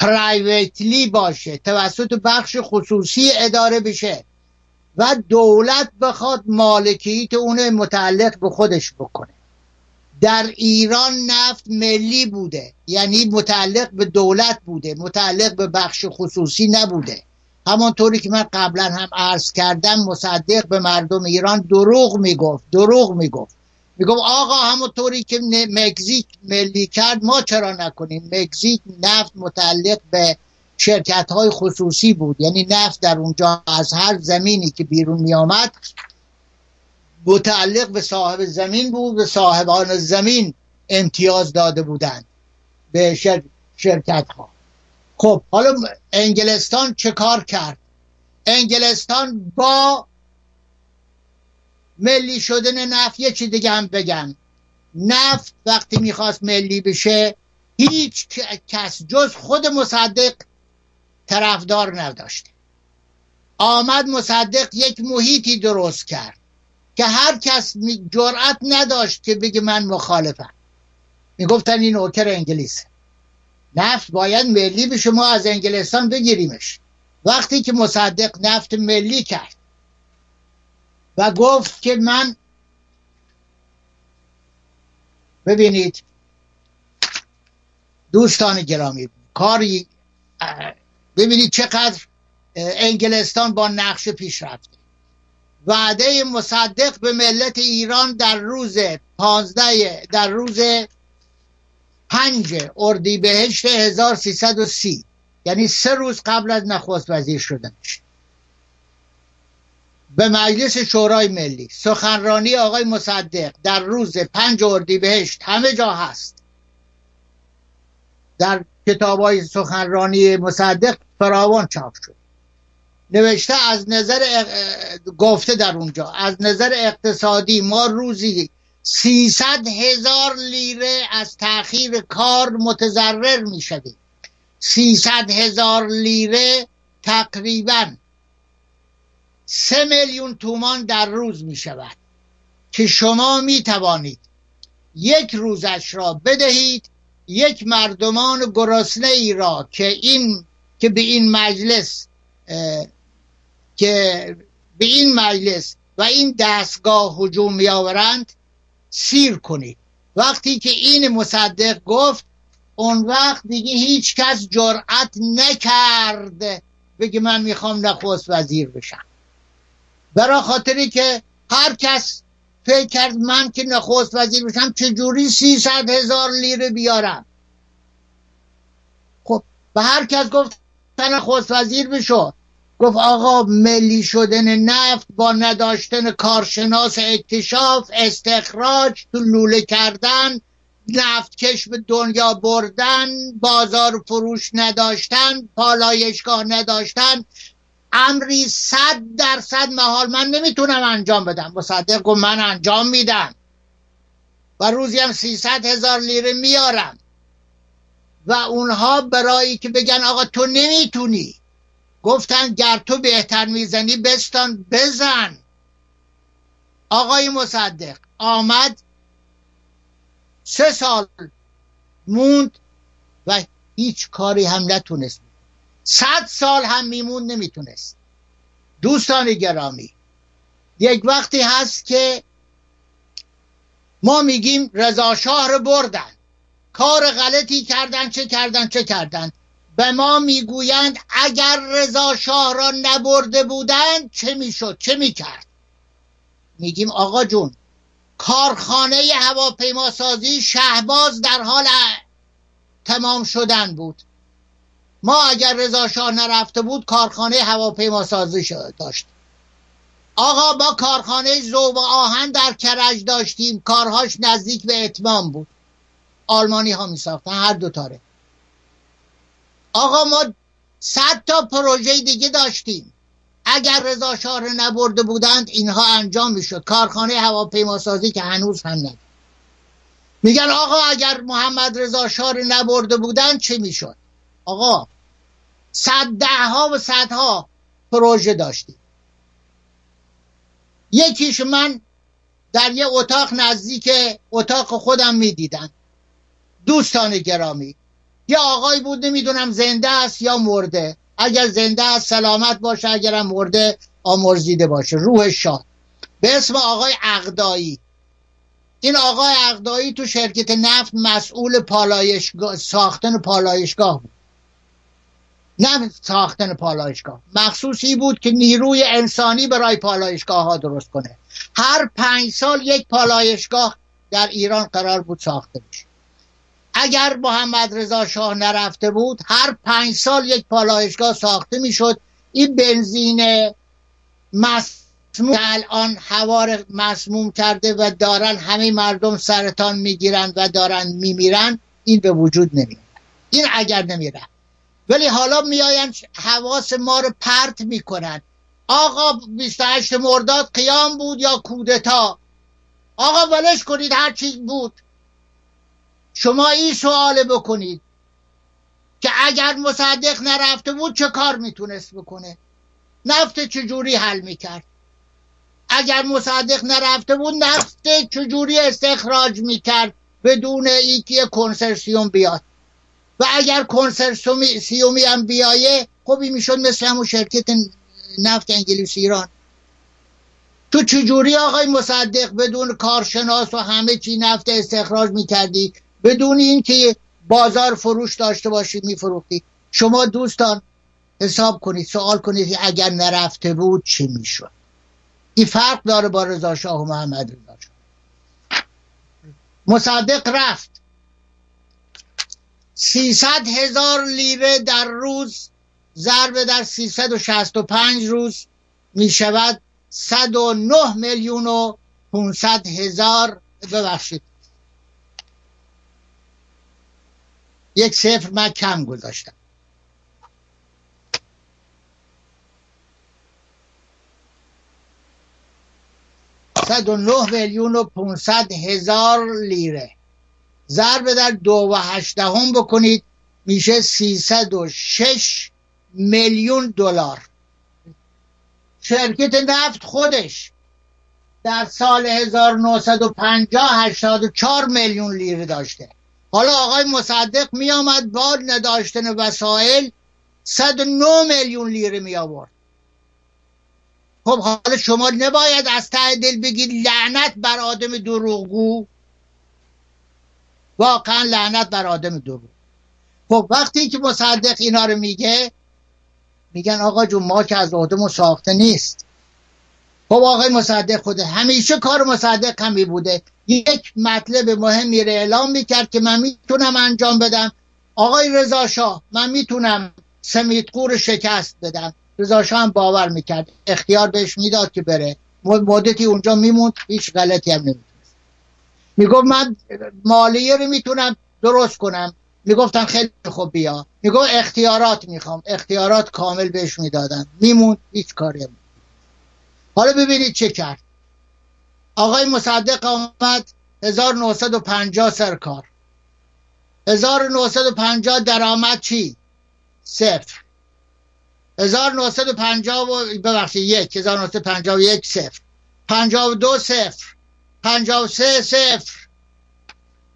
پرایویتلی باشه توسط بخش خصوصی اداره بشه و دولت بخواد مالکیت اون متعلق به خودش بکنه. در ایران نفت ملی بوده یعنی متعلق به دولت بوده متعلق به بخش خصوصی نبوده. همانطوری که من قبلا هم عرض کردم مصدق به مردم ایران دروغ می‌گفت دروغ می‌گفت. می‌گفت آقا همونطوری که مکزیک ملی کرد ما چرا نکنیم؟ مکزیک نفت متعلق به شرکت های خصوصی بود. یعنی نفت در اونجا از هر زمینی که بیرون می آمد متعلق به صاحب زمین بود به صاحبان زمین امتیاز داده بودند به شرکت ها خب حالا انگلستان چه کار کرد؟ انگلستان با ملی شدن نفت یه چی دیگه هم بگم. نفت وقتی می‌خواست ملی بشه هیچ کس جز خود مصدق طرفدار نداشته آمد مصدق یک محیطی درست کرد که هر کس جرأت نداشت که بگه من مخالفم. می‌گفتن این اوکر انگلیسه. نفت باید ملی بشه ما از انگلستان بگیریمش. وقتی که مصدق نفت ملی کرد و گفت که من ببینید دوستان گرامی کاری ببینید چقدر انگلستان با نقشه پیش رفته وعده مصدق به ملت ایران در روز پانزده در روز پنج اردیبهشت 1330 یعنی سه روز قبل از نخست وزیر شدنش. به مجلس شورای ملی. سخنرانی آقای مصدق در روز پنج اردیبهشت همه جا هست. در کتاب های سخنرانی مصدق فراوان چاپ شد. نوشته از نظر گفته در اونجا از نظر اقتصادی ما روزی سیصد هزار لیره از تاخیر کار متضرر می شدیم سیصد هزار لیره تقریبا سه میلیون تومان در روز می شود که شما می توانید یک روزش را بدهید یک مردمان گرسنه ای را که این که به این مجلس که به این مجلس و این دستگاه هجوم می آورند سیر کنید. وقتی که این مصدق گفت اون وقت دیگه هیچ کس جرأت نکرد بگه من می‌خوام نخست وزیر بشم. برای خاطری که هر کس فکر کرد من که نخست وزیر بشم چجوری سیصد هزار لیره بیارم. خب و هر کس گفت نخست وزیر بشو. گفت آقا ملی شدن نفت با نداشتن کارشناس اکتشاف استخراج تو لوله کردن نفت کش به دنیا بردن بازار فروش نداشتن پالایشگاه نداشتن امری صد درصد محال من نمی‌تونم انجام بدم. مصدق گفت من انجام میدم. و روزی هم سیصد هزار لیره میارم. و اونها برای که بگن آقا تو نمی‌تونی. گفتن گر تو بهتر می‌زنی بستان بزن. آقای مصدق آمد سه سال موند و هیچ کاری هم نتونست. صد سال هم میموند نمی‌تونست. دوستان گرامی یک وقتی هست که ما میگیم رضا شاه رو بردن. کار غلطی کردن چه کردن چه کردن؟ به ما می‌گویند اگر رضا شاه را نبرده بودند چه می‌شد؟ چه می‌کرد؟ میگیم آقا جون کارخانه هواپیما سازی شهباز در حال تمام شدن بود. ما اگر رضا شاه نرفته بود کارخانه هواپیما سازی داشت. آقا با کارخانه زوب آهن در کرج داشتیم. کارهاش نزدیک به اتمام بود. آلمانی ها می ساختن هر دو تاره. آقا ما صد تا پروژه دیگه داشتیم. اگر رضا شاه نبرده بودند اینها انجام می‌شد. کارخانه هواپیما سازی که هنوز هم ندید میگن آقا اگر محمد رضا شاه نبرده بودند چه می‌شد؟ آقا صد ده ها و صدها پروژه داشتیم. یکیش من در یه اتاق نزدیک اتاق خودم می‌دیدم. دوستان گرامی. یه آقای بود نمی‌دونم زنده است یا مرده. اگر زنده است سلامت باشه. اگرم مرده آمرزیده باشه. روح شاد. به اسم آقای اقدایی. این آقای اقدایی تو شرکت نفت مسئول پالایشگاه ساختن پالایشگاه بود. نه ساختن پالایشگاه. مخصوصی بود که نیروی انسانی برای پالایشگاه ها درست کنه. هر پنج سال یک پالایشگاه در ایران قرار بود ساخته بشه. اگر محمد رضا شاه نرفته بود هر پنج سال یک پالایشگاه ساخته می‌شد. این بنزین مسموم الان هوا مسموم کرده و دارن همه مردم سرطان می‌گیرن و دارن میمیرن. این به وجود نمیاد. این اگر نمیره ولی حالا میآیند حواس ما رو پرت می‌کنن آقا 28 مرداد قیام بود یا کودتا؟ آقا ولش کنید هر چیز بود. شما این سوال بکنید که اگر مصدق نرفته بود چه کار می‌تونست بکنه؟ نفت چجوری حل می‌کرد؟ اگر مصدق نرفته بود نفت چجوری استخراج می‌کرد بدون اینکه کنسرسیوم بیاد؟ و اگر کنسرسیومی هم بیایه خب این می‌شد مثل همون شرکت نفت انگلیس ایران. تو چجوری آقای مصدق بدون کارشناس و همه چی نفت استخراج می‌کردی؟ بدون اینکه بازار فروش داشته باشید میفروختی. شما دوستان حساب کنید سوال کنید اگر نرفته بود چی می‌شد؟ این فرق داره با رضا شاه و محمد رضا شاه. مصدق رفت. سیصد هزار لیره در روز ضرب در سیصد و شست و پنج روز می شود صد و نه میلیون و پونصد هزار. ببخشید. یک صفر من کم گذاشتم. صد و نه میلیون و پونصد هزار لیره ضرب در دو و هشتهم بکنید میشه سیصد و شش میلیون دلار. شرکت نفت خودش در سال 1950 84 میلیون لیره داشته. حالا آقای مصدق می آمد با نداشتن وسایل 109 میلیون لیره می آورد خب حالا شما نباید از ته دل بگید لعنت بر آدم دروغگو. واقعا لعنت بر آدم دروغ خب وقتی که مصدق اینا رو میگه میگن آقا جون ما که از آدم ساخته نیست. خب آقای مصدق خوده همیشه کار مصدق همی بوده. یک مطلب مهمی رو اعلام می‌کرد که من می‌تونم انجام بدم. آقای رضا شاه من می‌تونم سمیتقور شکست بدم. رضا شاه هم باور می‌کرد. اختیار بهش می‌داد که بره. مدتی اونجا میموند هیچ غلطی هم نمی‌تونست می‌گفت من مالیه رو می‌تونم درست کنم. می‌گفتن خیلی خوب بیا. می‌گفت اختیارات می‌خوام. اختیارات کامل بهش می‌دادن. میموند هیچ کاری. حالا ببینید چه کرد. آقای مصدق آمد 1950 سرکار 1950 درآمد چی؟ صفر. 1950 ببخشید یک. 1951 صفر. 52 صفر. 53 صفر.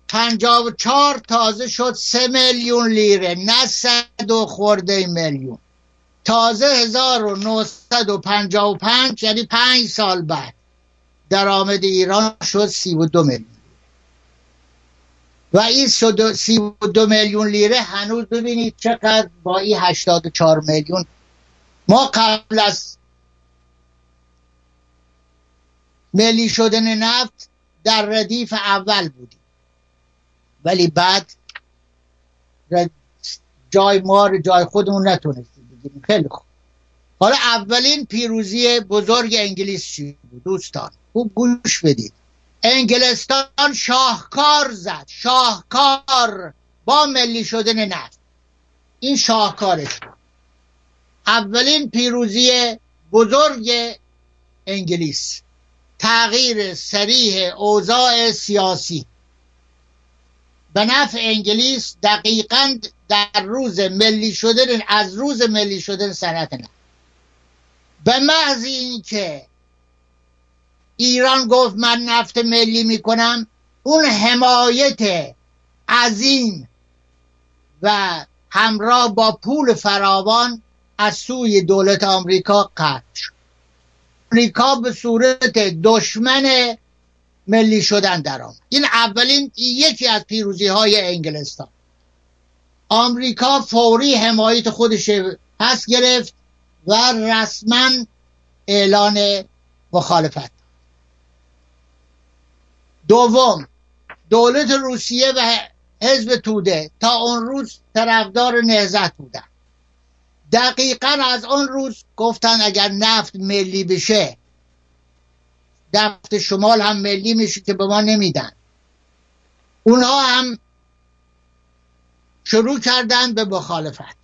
54 تازه شد 3 میلیون لیره نه صد و خورده میلیون. تازه 1955 یعنی 5 سال بعد. درآمد ایران شد 32 میلیون. و این 32 میلیون لیره هنوز ببینید چقدر با این 84 میلیون. ما قبل از ملی شدن نفت در ردیف اول بودیم ولی بعد جای ما رو جای خودمون نتونستیم بگیریم. خیلی خوب. حالا اولین پیروزی بزرگ انگلیس چی بود؟ دوستان خوب گوش بدید. انگلستان شاهکار زد. شاهکار با ملی شدن نفت. این شاهکارش بود. اولین پیروزی بزرگ انگلیس. تغییر سریح اوضاع سیاسی. به نفع انگلیس دقیقا در روز ملی شدن از روز ملی شدن صنعت نفت به محض اینکه ایران گفت من نفت ملی می‌کنم اون حمایت عظیم و همراه با پول فراوان از سوی دولت آمریکا قطع شد. آمریکا به صورت دشمن ملی شدن در آمد. این اولین یکی از پیروزی های انگلستان. آمریکا فوری حمایت خودش پس گرفت و رسما اعلان مخالفت. دوم دولت روسیه و حزب توده تا اون روز طرفدار نهزت بودن دقیقا از اون روز گفتن اگر نفت ملی بشه نفت شمال هم ملی میشه که به ما نمیدن. اونها هم شروع کردن به مخالفت.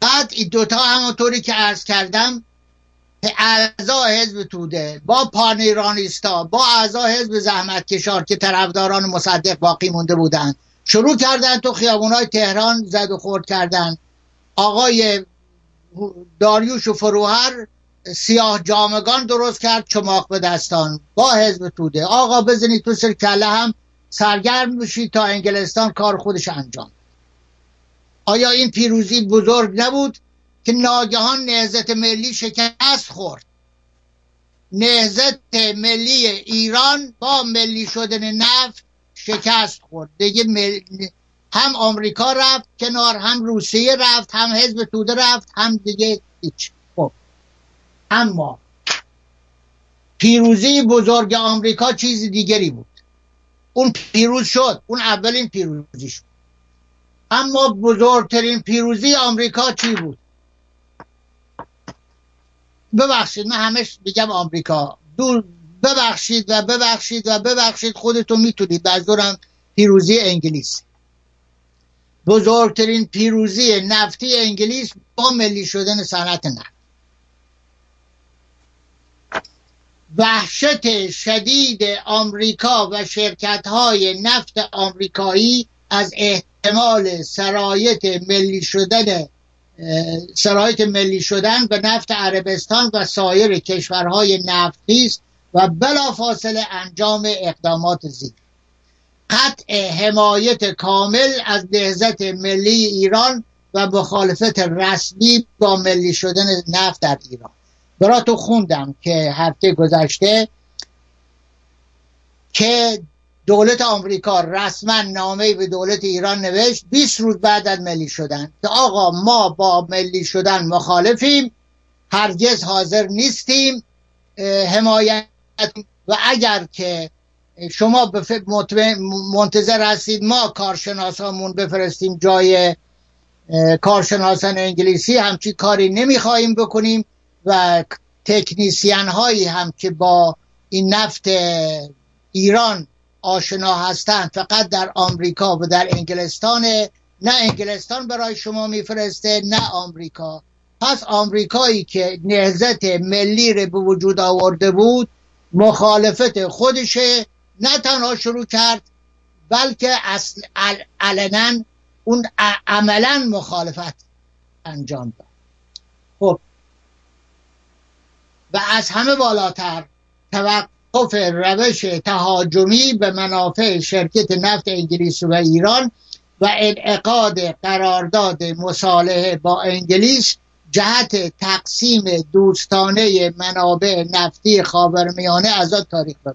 بعد این دوتا همونطوری که عرض کردم اعضا حزب توده با پانیرانیستا با اعضا حزب زحمت کشار که طرفداران مصدق باقی مونده بودن. شروع کردن تو خیابونای تهران زد و خورد کردن. آقای داریوش و فروهر سیاه جامگان درست کرد چماق به دستان. با حزب توده. آقا بزنید تو سر کله هم سرگرم بشید تا انگلستان کار خودش انجام. آیا این پیروزی بزرگ نبود که ناگهان نهزت ملی شکست خورد؟ نهزت ملی ایران با ملی شدن نفت شکست خورد. دیگه مل... هم آمریکا رفت کنار هم روسیه رفت هم حزب توده رفت هم دیگه هیچ. خب. اما پیروزی بزرگ آمریکا چیز دیگری بود. اون پیروز شد. اون اولین پیروزی شد. اما بزرگترین پیروزی آمریکا چی بود؟ ببخشید من همش میگم آمریکا. دور ببخشید و ببخشید و ببخشید خودتون می‌تونید. دورم پیروزی انگلیس. بزرگترین پیروزی نفتی انگلیس با ملی شدن صنعت نفت. وحشت شدید آمریکا و شرکت های نفت آمریکایی از احتمال سرایت ملی شدن سرایت ملی شدن به نفت عربستان و سایر کشورهای نفتی و بلافاصله انجام اقدامات زیر. قطع حمایت کامل از نهزت ملی ایران و مخالفت رسمی با ملی شدن نفت در ایران. براتو خوندم که هفته گذشته که دولت آمریکا رسما نامه به دولت ایران نوشت 20 روز بعد از ملی شدن که آقا ما با ملی شدن مخالفیم هرگز حاضر نیستیم حمایت و اگر که شما منتظر هستید ما کارشناسامون بفرستیم جای کارشناسان انگلیسی. همچی کاری نمی‌خواهیم بکنیم و تکنیسیان هایی هم که با این نفت ایران آشنا هستند فقط در آمریکا و در انگلستان نه انگلستان برای شما میفرسته نه آمریکا. پس آمریکایی که نهزت ملی رو به وجود آورده بود مخالفت خودش نه تنها شروع کرد بلکه اصل علنا اون عملا مخالفت انجام داد. خب. و از همه بالاتر توقف روش تهاجمی به منافع شرکت نفت انگلیس و ایران و انعقاد قرارداد مصالحه با انگلیس جهت تقسیم دوستانه منابع نفتی خاورمیانه از آن تاریخ به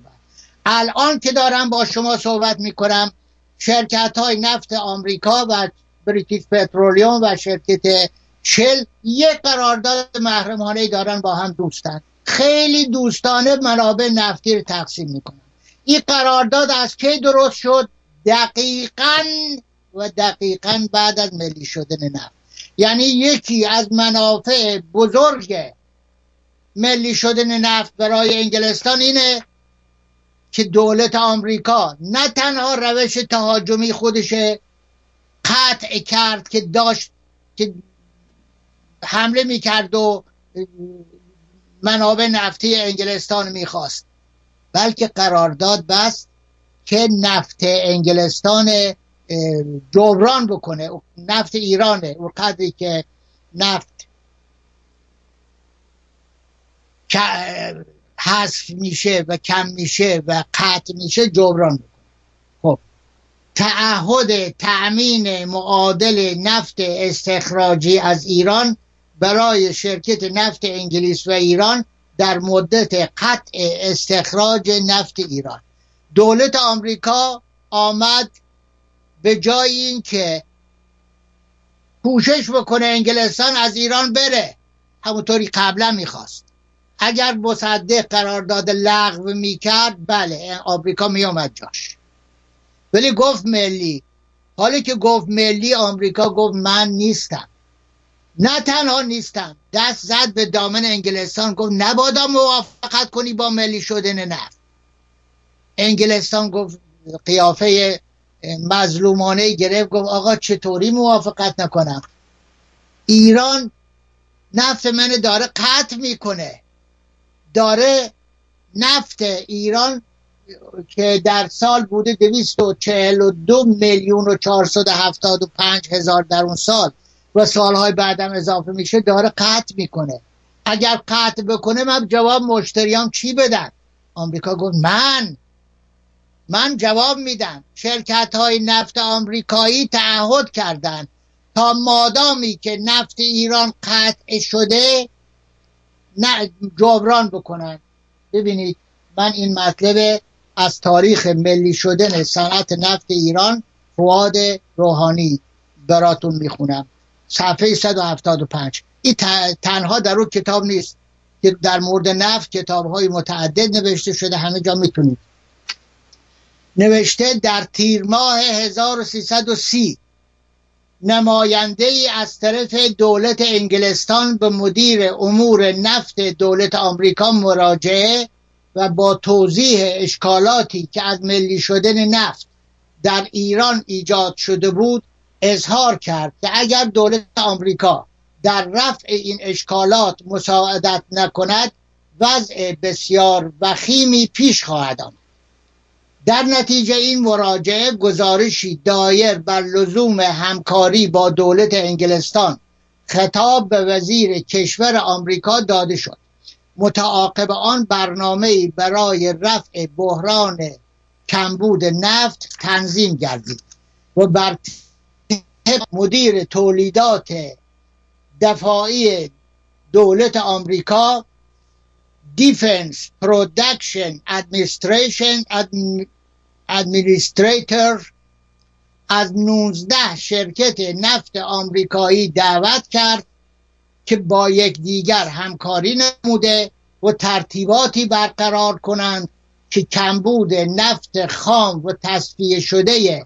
الان که دارم با شما صحبت می‌کنم شرکت های نفت آمریکا و بریتیش پترولیوم و شرکت شل یک قرارداد محرمانه دارن با هم دوستن. خیلی دوستانه منابع نفتی رو تقسیم می‌کنن. این قرارداد از کی درست شد؟ دقیقا و دقیقا بعد از ملی شدن نفت. یعنی یکی از منافع بزرگ ملی شدن نفت برای انگلستان اینه که دولت آمریکا نه تنها روش تهاجمی خودش قطع کرد که داشت که حمله می‌کرد و منابع نفتی انگلستان می‌خواست بلکه قرارداد بس که نفت انگلستان جبران بکنه. نفت ایرانه. و قدری که نفت حذف میشه و کم میشه و قطع میشه جبران بکنه. خب. تعهد تأمین معادل نفت استخراجی از ایران برای شرکت نفت انگلیس و ایران در مدت قطع استخراج نفت ایران. دولت آمریکا آمد به جای اینکه کوشش بکنه انگلستان از ایران بره همونطوری قبلا می‌خواست. اگر مصدق قرارداد لغو می‌کرد بله آمریکا میامد جاش. ولی گفت ملی حالی که گفت ملی آمریکا گفت من نیستم. نه تنها نیستم دست زد به دامن انگلستان گفت نبادا موافقت کنی با ملی شدن نفت. انگلستان گفت قیافه مظلومانه گرفت گفت آقا چطوری موافقت نکنم؟ ایران نفت من داره قطع می‌کنه. داره نفت ایران که در سال بوده دویست و چهل و دو میلیون و چهارصد هفتاد و پنج هزار در اون سال و سالهای بعدم اضافه میشه داره قطع می‌کنه. اگر قطع بکنه من جواب مشتریام چی بدن آمریکا گفت من من جواب میدم. شرکت های نفت آمریکایی تعهد کردند. تا مادامی که نفت ایران قطع شده نه جبران بکنن. ببینید من این مطلب از تاریخ ملی شدن صنعت نفت ایران فواد روحانی براتون می‌خونم. صفحه 175 این تنها در اون کتاب نیست. که در مورد نفت کتاب های متعدد نوشته شده همه جا می‌تونید. نوشته در تیر ماه 1330 نماینده ای از طرف دولت انگلستان به مدیر امور نفت دولت آمریکا مراجعه و با توضیح اشکالاتی که از ملی شدن نفت در ایران ایجاد شده بود اظهار کرد که اگر دولت آمریکا در رفع این اشکالات مساعدت نکند وضع بسیار وخیمی پیش خواهد آمد. در نتیجه این مراجعه گزارشی دایر بر لزوم همکاری با دولت انگلستان خطاب به وزیر کشور آمریکا داده شد. متعاقب آن برنامه برای رفع بحران کمبود نفت تنظیم گردید و بر مدیر تولیدات دفاعی دولت آمریکا Defense Production Administration administrator از 19 شرکت نفت آمریکایی دعوت کرد که با یکدیگر همکاری نموده و ترتیباتی برقرار کنند که کمبود نفت خام و تصفیه شده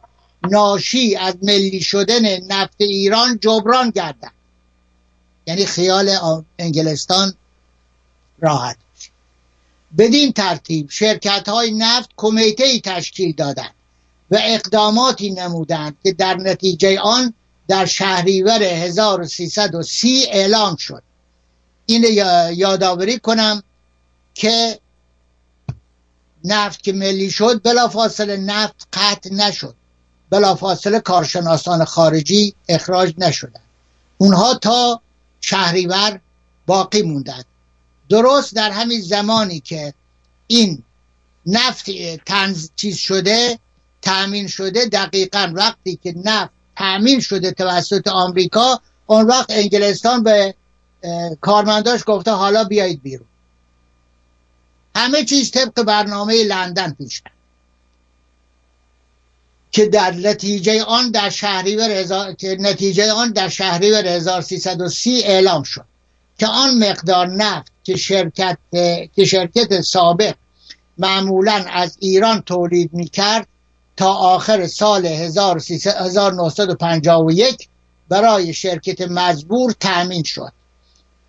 ناشی از ملی شدن نفت ایران جبران گردد. یعنی خیال انگلستان راحت. بدین ترتیب شرکت های نفت کمیته ای تشکیل دادند و اقداماتی نمودند که در نتیجه آن در شهریور 1330 اعلام شد. این یادآوری کنم که نفت که ملی شد بلافاصله نفت قطع نشد. بلافاصله کارشناسان خارجی اخراج نشدند. اونها تا شهریور باقی موندند. درست در همین زمانی که این نفت تنز چیز شده تأمین شده دقیقا وقتی که نفت تأمین شده توسط آمریکا اون وقت انگلستان به کارمنداش گفته حالا بیایید بیرون. همه چیز طبق برنامه لندن پیش که در نتیجه آن در شهریور هزار... که نتیجه آن در شهریور 1330 اعلام شد که آن مقدار نفت که شرکت که شرکت سابق معمولا از ایران تولید می کرد تا آخر سال 1951 برای شرکت مزبور تأمین شد.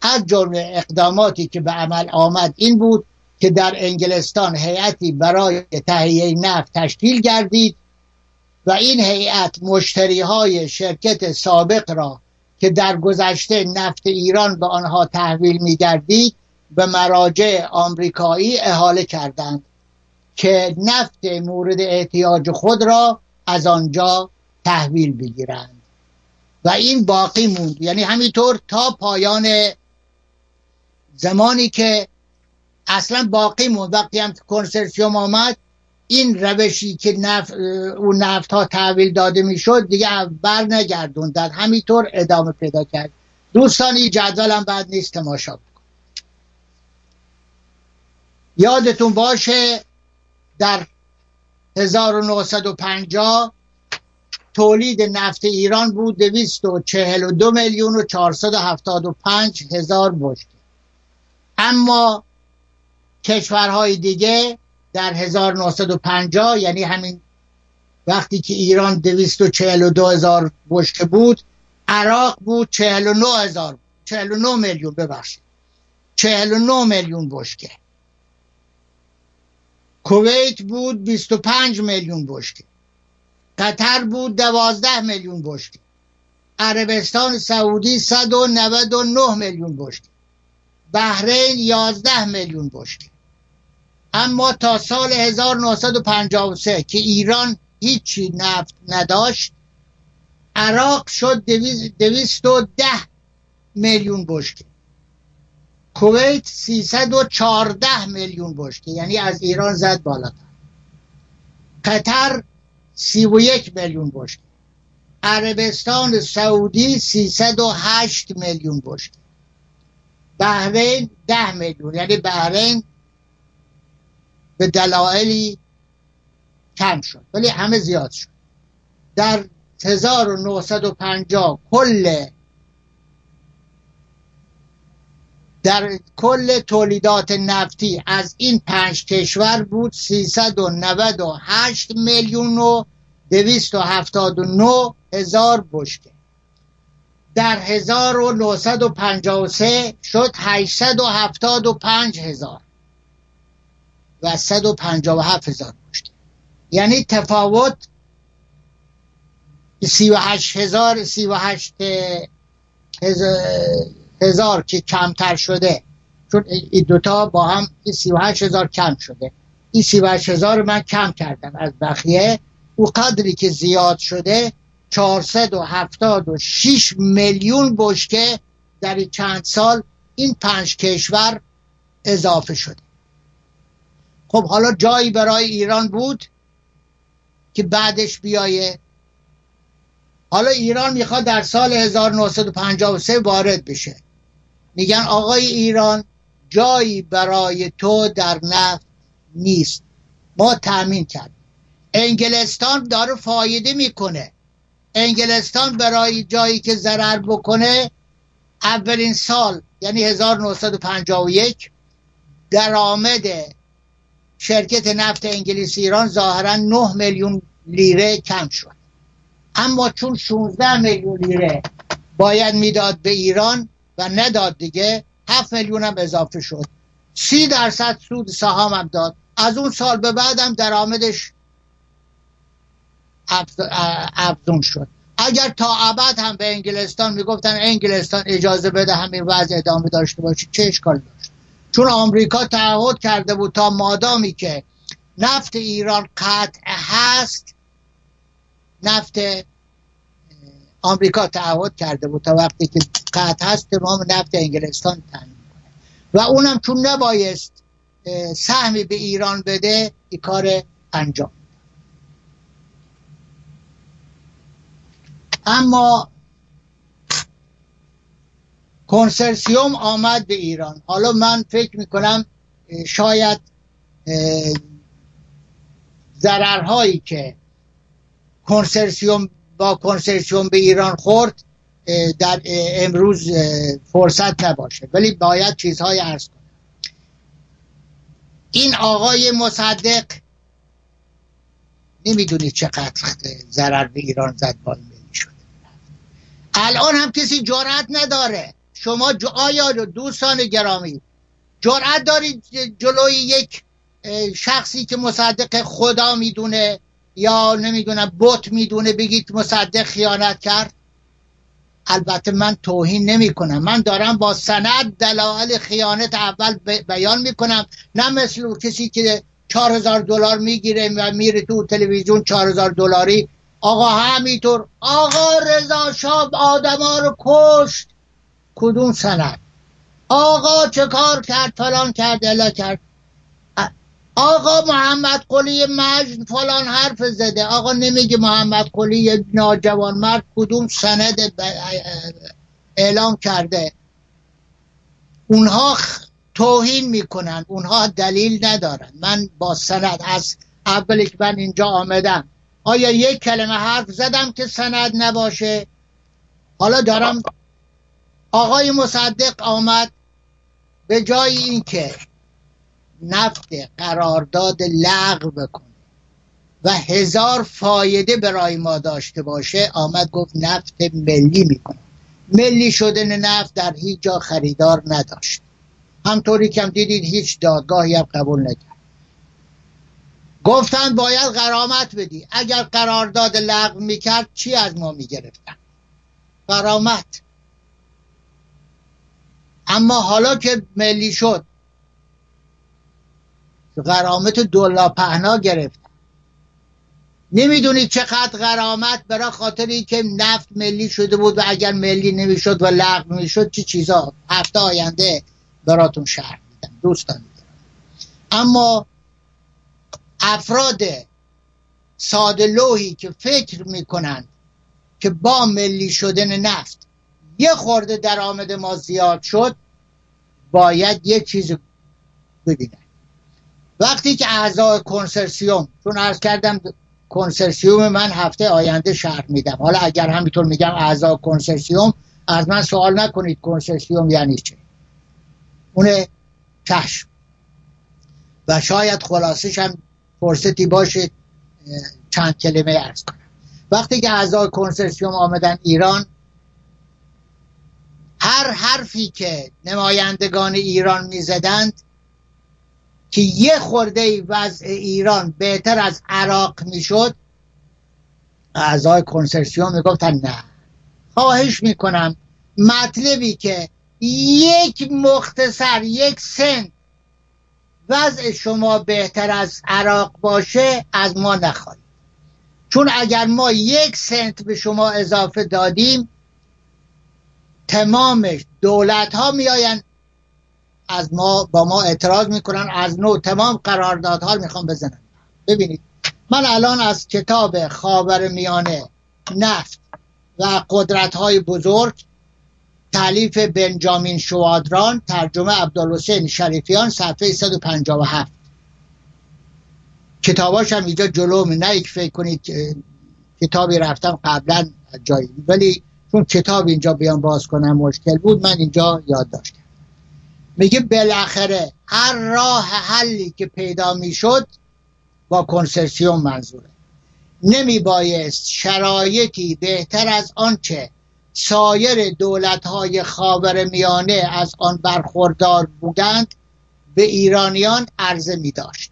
از جمله اقداماتی که به عمل آمد این بود که در انگلستان هیئتی برای تهیه نفت تشکیل گردید و این هیئت مشتری های شرکت سابق را که در گذشته نفت ایران به آنها تحویل می گردید به مراجع آمریکایی احاله کردند که نفت مورد احتیاج خود را از آنجا تحویل بگیرند. و این باقی موند. یعنی همینطور تا پایان زمانی که اصلا باقی موند. وقتی هم کنسرسیوم آمد این روشی که نفت اون نفت ها تحویل داده می‌شد دیگه بر نگردوندن همینطور ادامه پیدا کرد. دوستان این جدول هم بعد نیست. تماشا یادتون باشه در 1950 تولید نفت ایران بود دویست و چهل و دو میلیون و چهارصد و هفتاد و پنج هزار بشکه اما کشورهای دیگه در 1950 یعنی همین وقتی که ایران دویست و چهل و دو هزار بشکه بود عراق بود چهل و نو هزار چهل و نو میلیون ببخشید چهل و نو میلیون بشکه کویت بود بیست و پنج میلیون بشکه. قطر بود دوازده میلیون بشکه. عربستان سعودی صد و نود و نه میلیون بشکه. بحرین یازده میلیون بشکه. اما تا سال 1953 که ایران هیچی نفت نداشت عراق شد دویست و ده میلیون بشکه. کویت سیصد و چارده میلیون بشکه یعنی از ایران زد بالاتر. قطر سی و یک میلیون بشکه. عربستان سعودی سیصد و هشت میلیون بشکه. بحرین ده میلیون یعنی بحرین به دلایلی کم شد ولی همه زیاد شد. در 1950 کل در کل تولیدات نفتی از این پنج کشور بود 398 میلیون و 279 هزار بشکه. در 1953 شد 875 هزار و 157 هزار بشکه. یعنی تفاوت 38 هزار 38 هزار که کمتر شده. چون این دوتا با هم این 38 هزار کم شده. این 38 هزار من کم کردم از بخیه او قدری که زیاد شده 476 میلیون بشکه در چند سال این پنج کشور اضافه شده. خب حالا جایی برای ایران بود که بعدش بیایه. حالا ایران می‌خواد در سال 1953 وارد بشه. میگن آقای ایران جایی برای تو در نفت نیست. ما تأمین کرد انگلستان داره فایده می‌کنه. انگلستان برای جایی که ضرر بکنه اولین سال یعنی 1951 درآمد شرکت نفت انگلیس ایران ظاهرا 9 میلیون لیره کم شد. اما چون 16 میلیون لیره باید می‌داد به ایران و نداد دیگه. 7 میلیون هم اضافه شد. سی درصد سود سهام هم داد. از اون سال به بعدم درآمدش افزون شد. اگر تا ابد هم به انگلستان می‌گفتن انگلستان اجازه بده همین وضع ادامه داشته باشه چه اشکال داشت؟ چون آمریکا تعهد کرده بود تا مادامی که نفت ایران قطع هست نفت آمریکا تعهد کرده بود تا وقتی که قطع هست تمام نفت انگلستان تنگ و اونم چون نبایست سهمی به ایران بده این کار انجام اما کنسرسیوم آمد به ایران. حالا من فکر می‌کنم شاید ضررهایی که کنسرسیوم با کنسرسیوم به ایران خورد در امروز فرصت نباشه ولی باید چیزهای ارز کنم. این آقای مصدق نمی‌دونید چقدر ضرر به ایران زد با شده. الان هم کسی جرأت نداره. شما آیا دوستان گرامی جرأت دارید جلوی یک شخصی که مصدق خدا می‌دونه یا نمی‌دونم بوت می‌دونه بگید مصدق خیانت کرد؟ البته من توهین نمی کنم من دارم با سند دلایل خیانت اول بیان می‌کنم. نه مثل کسی که چهار هزار دلار می‌گیره و میره تو تلویزیون چهار هزار دلاری. آقا همینطور. آقا رضا شاب آدما رو کشت. کدوم سند؟ آقا چه کار کرد؟ فلان کرد الا کرد. آقا محمد قلی مجد فلان حرف زده. آقا نمیگه محمد قلی ناجوان مرد کدوم سند اعلام کرده. اونها توهین می‌کنن. اونها دلیل ندارن. من با سند از اولی که من اینجا آمدم. آیا یک کلمه حرف زدم که سند نباشه؟ حالا دارم آقای مصدق آمد. به جای اینکه نفت قرارداد لغو بکنه. و هزار فایده برای ما داشته باشه آمد گفت نفت ملی می‌کنه. ملی شدن نفت در هیچ جا خریدار نداشت. همطوری که هم دیدید هیچ دادگاهی هم قبول نکرد. گفتن باید قرامت بدی. اگر قرارداد لغو می‌کرد چی از ما می‌گرفتن؟ قرامت. اما حالا که ملی شد قرامت دولا پهنا گرفت. نمی‌دونید چقدر قرامت برای خاطری که نفت ملی شده بود و اگر ملی نمی‌شد و لغو می‌شد چی چیزا؟ هفته آینده براتون شهر میدم دوستان. اما افراد ساده لوحی که فکر می‌کنند که با ملی شدن نفت یه خورده درآمد ما زیاد شد باید یه چیز ببینن. وقتی که اعضای کنسرسیوم چون عرض کردم کنسرسیوم من هفته آینده شرح میدم. حالا اگر همینطور میگم اعضا کنسرسیوم از من سوال نکنید کنسرسیوم یعنی چه اونه چشم و شاید خلاصش هم فرصتی باشه چند کلمه ارز کنم. وقتی که اعضای کنسرسیوم آمدن ایران هر حرفی که نمایندگان ایران می‌زدند که یه خورده وضع ایران بهتر از عراق می‌شد اعضای کنسرسیوم می‌گفتن نه. خواهش می‌کنم مطلبی که یک مختصر یک سن وضع شما بهتر از عراق باشه از ما نخواهید. چون اگر ما یک سنت به شما اضافه دادیم تمام دولت ها میآیند از ما با ما اعتراض می‌کنن از نو تمام قراردادها رو می‌خوام بزنن. ببینید من الان از کتاب خاور میانه نفت و قدرت های بزرگ تعلیف بنجامین شوادران ترجمه عبدالحسین شریفیان صفحه 157 کتاباش هم اینجا جلو نه یک فکر کنید کتابی رفتم قبلا جایی. ولی چون کتاب اینجا بیان باز کنم مشکل بود من اینجا یاد داشتم میگه بالاخره هر راه حلی که پیدا می‌شد با کنسرسیوم منظوره. نمی بایست شرایطی بهتر از آنچه سایر دولت های خاور میانه از آن برخوردار بودند به ایرانیان عرضه می داشت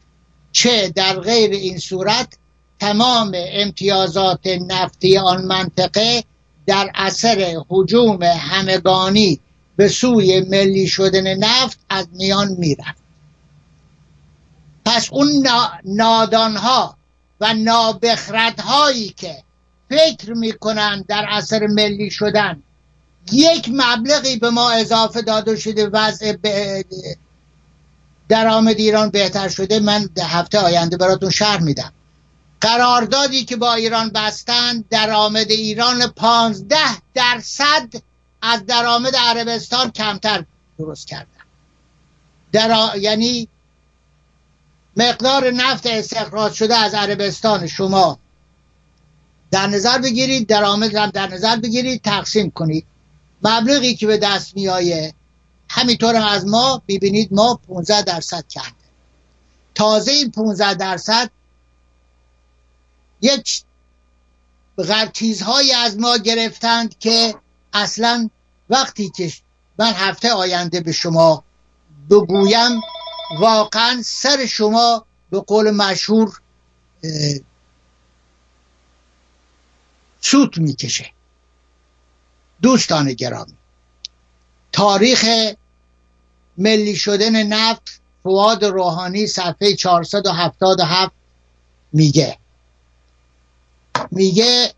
چه در غیر این صورت تمام امتیازات نفتی آن منطقه در اثر حجوم همگانی به سوی ملی شدن نفت از میان می‌رفت. پس اون نادانها و نابخردهایی که فکر می‌کنن در اثر ملی شدن یک مبلغی به ما اضافه داده شده وضع درآمد ایران بهتر شده. من هفته آینده براتون شرح میدم. قراردادی که با ایران بستن درآمد ایران پانزده درصد از درآمد عربستان کمتر درست کردن. در یعنی مقدار نفت استخراج شده از عربستان شما. در نظر بگیرید درآمد هم در نظر بگیرید تقسیم کنید. مبلغی که به دست میایه همینطور هم از ما ببینید ما 15 درصد کرده تازه این 15 درصد یک چیزهایی از ما گرفتند که اصلا وقتی که من هفته آینده به شما بگویم واقعا سر شما به قول مشهور سوت می‌کشه. دوستان گرامی تاریخ ملی شدن نفت فواد روحانی صفحه 477 میگه. میگه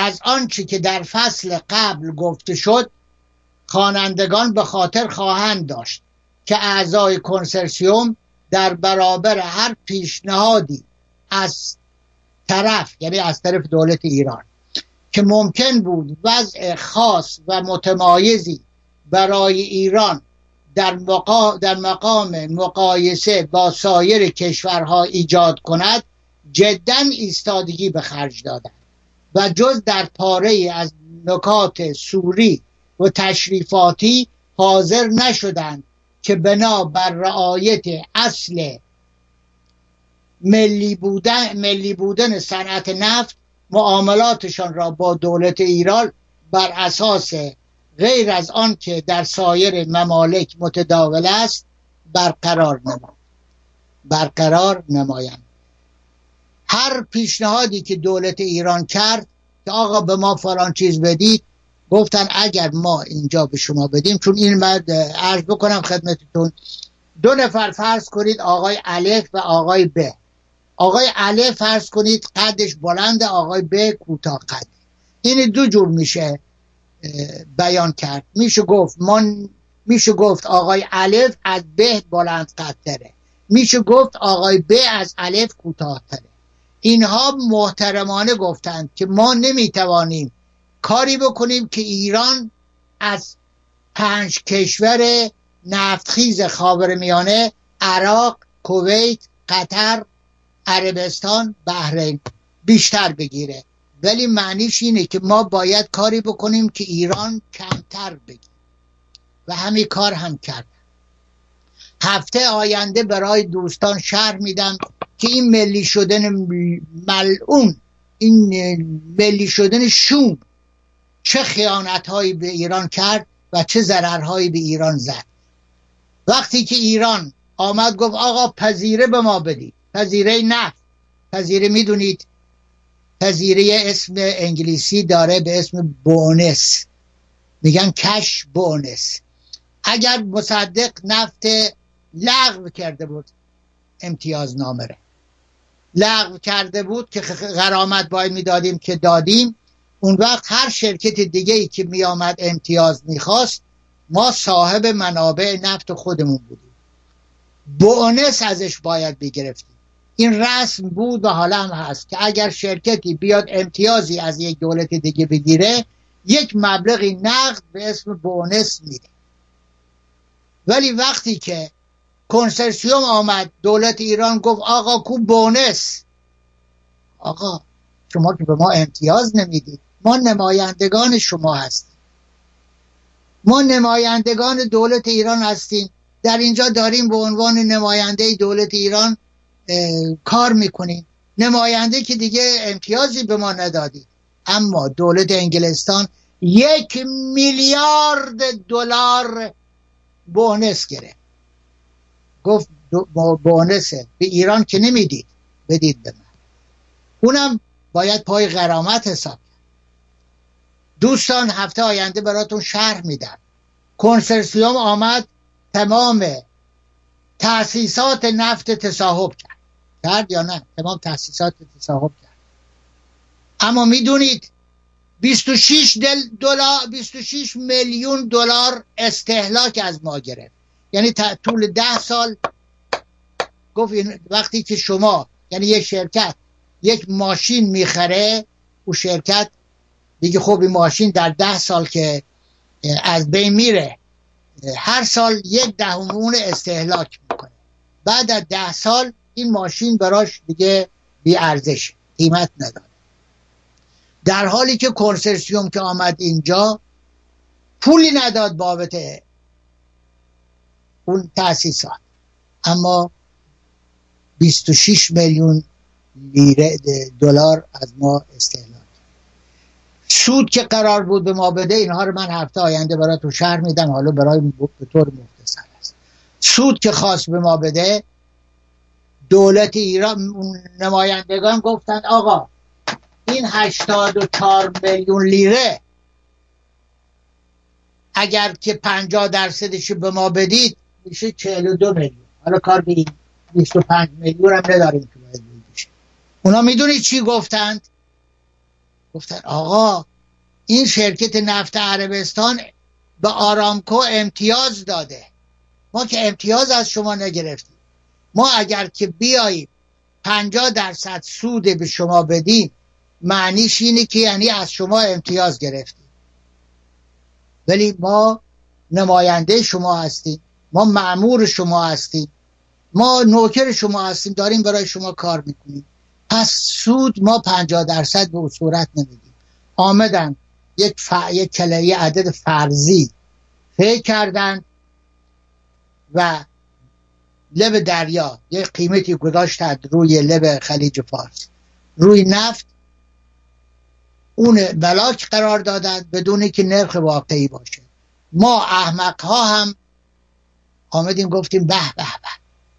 از آنچه که در فصل قبل گفته شد خوانندگان به خاطر خواهند داشت که اعضای کنسرسیوم در برابر هر پیشنهادی از طرف یعنی از طرف دولت ایران که ممکن بود وضع خاص و متمایزی برای ایران در, مقام, در مقام مقایسه با سایر کشورها ایجاد کند جدا ایستادگی به خرج دادن و جز در پاره از نکات سوری و تشریفاتی حاضر نشدند که بنا بر رعایت اصل ملی بودن, ملی بودن صنعت نفت معاملاتشان را با دولت ایران بر اساس غیر از آن که در سایر ممالک متداول است برقرار نما برقرار نمایند. هر پیشنهادی که دولت ایران کرد که آقا به ما فلان چیز بدید گفتن اگر ما اینجا به شما بدیم چون این بعد عرض بکنم خدمتتون دو نفر فرض کنید آقای الف و آقای ب. آقای الف فرض کنید قدش بلند آقای ب کوتاه قد. این دو جور میشه بیان کرد. میشه گفت من میشه گفت آقای الف از به بلند قدره میشه گفت آقای ب از الف کوتاهتره اینها محترمانه گفتند که ما نمی‌توانیم کاری بکنیم که ایران از پنج کشور نفتخیز خاور میانه عراق کویت قطر عربستان بحرین بیشتر بگیره. ولی معنیش اینه که ما باید کاری بکنیم که ایران کمتر بگیره. و همین کار هم کرد. هفته آینده برای دوستان شرح میدم. که این ملی شدن ملعون این ملی شدن شوم چه خیانت هایی به ایران کرد و چه ضررهایی به ایران زد. وقتی که ایران آمد گفت آقا پذیره به ما بدید. پذیره نفت. پذیره می‌دونید پذیره اسم انگلیسی داره به اسم بونس. میگن کش بونس. اگر مصدق نفت لغو کرده بود امتیاز نامره. لغو کرده بود که غرامت باید می‌دادیم که دادیم. اون وقت هر شرکت دیگه ای که میآمد امتیاز می‌خواست ما صاحب منابع نفت خودمون بودیم. بونس ازش باید بگرفتیم. این رسم بود و حالا هم هست که اگر شرکتی بیاد امتیازی از یک دولت دیگه بگیره یک مبلغی نقد به اسم بونس میده. ولی وقتی که کنسرسیوم آمد. دولت ایران گفت آقا کو بونس. آقا شما که به ما امتیاز نمی‌دید. ما نمایندگان شما هستیم. ما نمایندگان دولت ایران هستیم. در اینجا داریم به عنوان نماینده دولت ایران کار می‌کنیم. نماینده که دیگه امتیازی به ما ندادید اما دولت انگلستان یک میلیارد دلار بونس گرفت. گفت بونسه. به ایران که نمی‌دید بدید به من. اونم باید پای غرامت حساب دوستان هفته آینده براتون شرح میدم. کنسرسیوم آمد تمام تأسیسات نفت تصاحب کرد. کرد یا نه؟ تمام تأسیسات تصاحب کرد. اما می‌دونید 26 دلار 26 میلیون دلار استهلاک از ما گرفت. یعنی طول ده سال گفت وقتی که شما یعنی یک شرکت یک ماشین می‌خره او شرکت دیگه خب این ماشین در ده سال که از بین میره هر سال یک دهمون استهلاک می‌کنه. بعد از ده سال این ماشین براش دیگه بی ارزش قیمت نداره. در حالی که کنسرسیوم که آمد اینجا پولی نداد بابت اون تاسیسات. اما 26 میلیون لیره دلار از ما استهلاک سود که قرار بود به ما بده اینها رو من هفته آینده برای تو شهر میدم. حالا برای به طور مختصر است. سود که خواست به ما بده دولت ایران نمایندگان گفتند آقا این 84 میلیون لیره اگر که 50 درصدش به ما بدید میشه 42 میلیون. حالا کار به 25 میلیون هم نداریم که باید اونا می‌دونید چی گفتند؟ گفتن آقا این شرکت نفت عربستان به آرامکو امتیاز داده. ما که امتیاز از شما نگرفتیم. ما اگر که بیاییم 50 درصد سود به شما بدیم معنیش اینه که یعنی از شما امتیاز گرفتیم. ولی ما نماینده شما هستیم. ما معمور شما هستیم. ما نوکر شما هستیم. داریم برای شما کار می‌کنیم. پس سود ما پنجاه درصد به صورت نمیدیم آمدن یک, ف... یک کلیه عدد فرضی فکر کردن و لب دریا یک قیمتی گذاشتند روی لب خلیج فارس. روی نفت اون بلاک قرار دادند بدون که نرخ واقعی باشه. ما احمق ها هم آمدیم گفتیم به به به.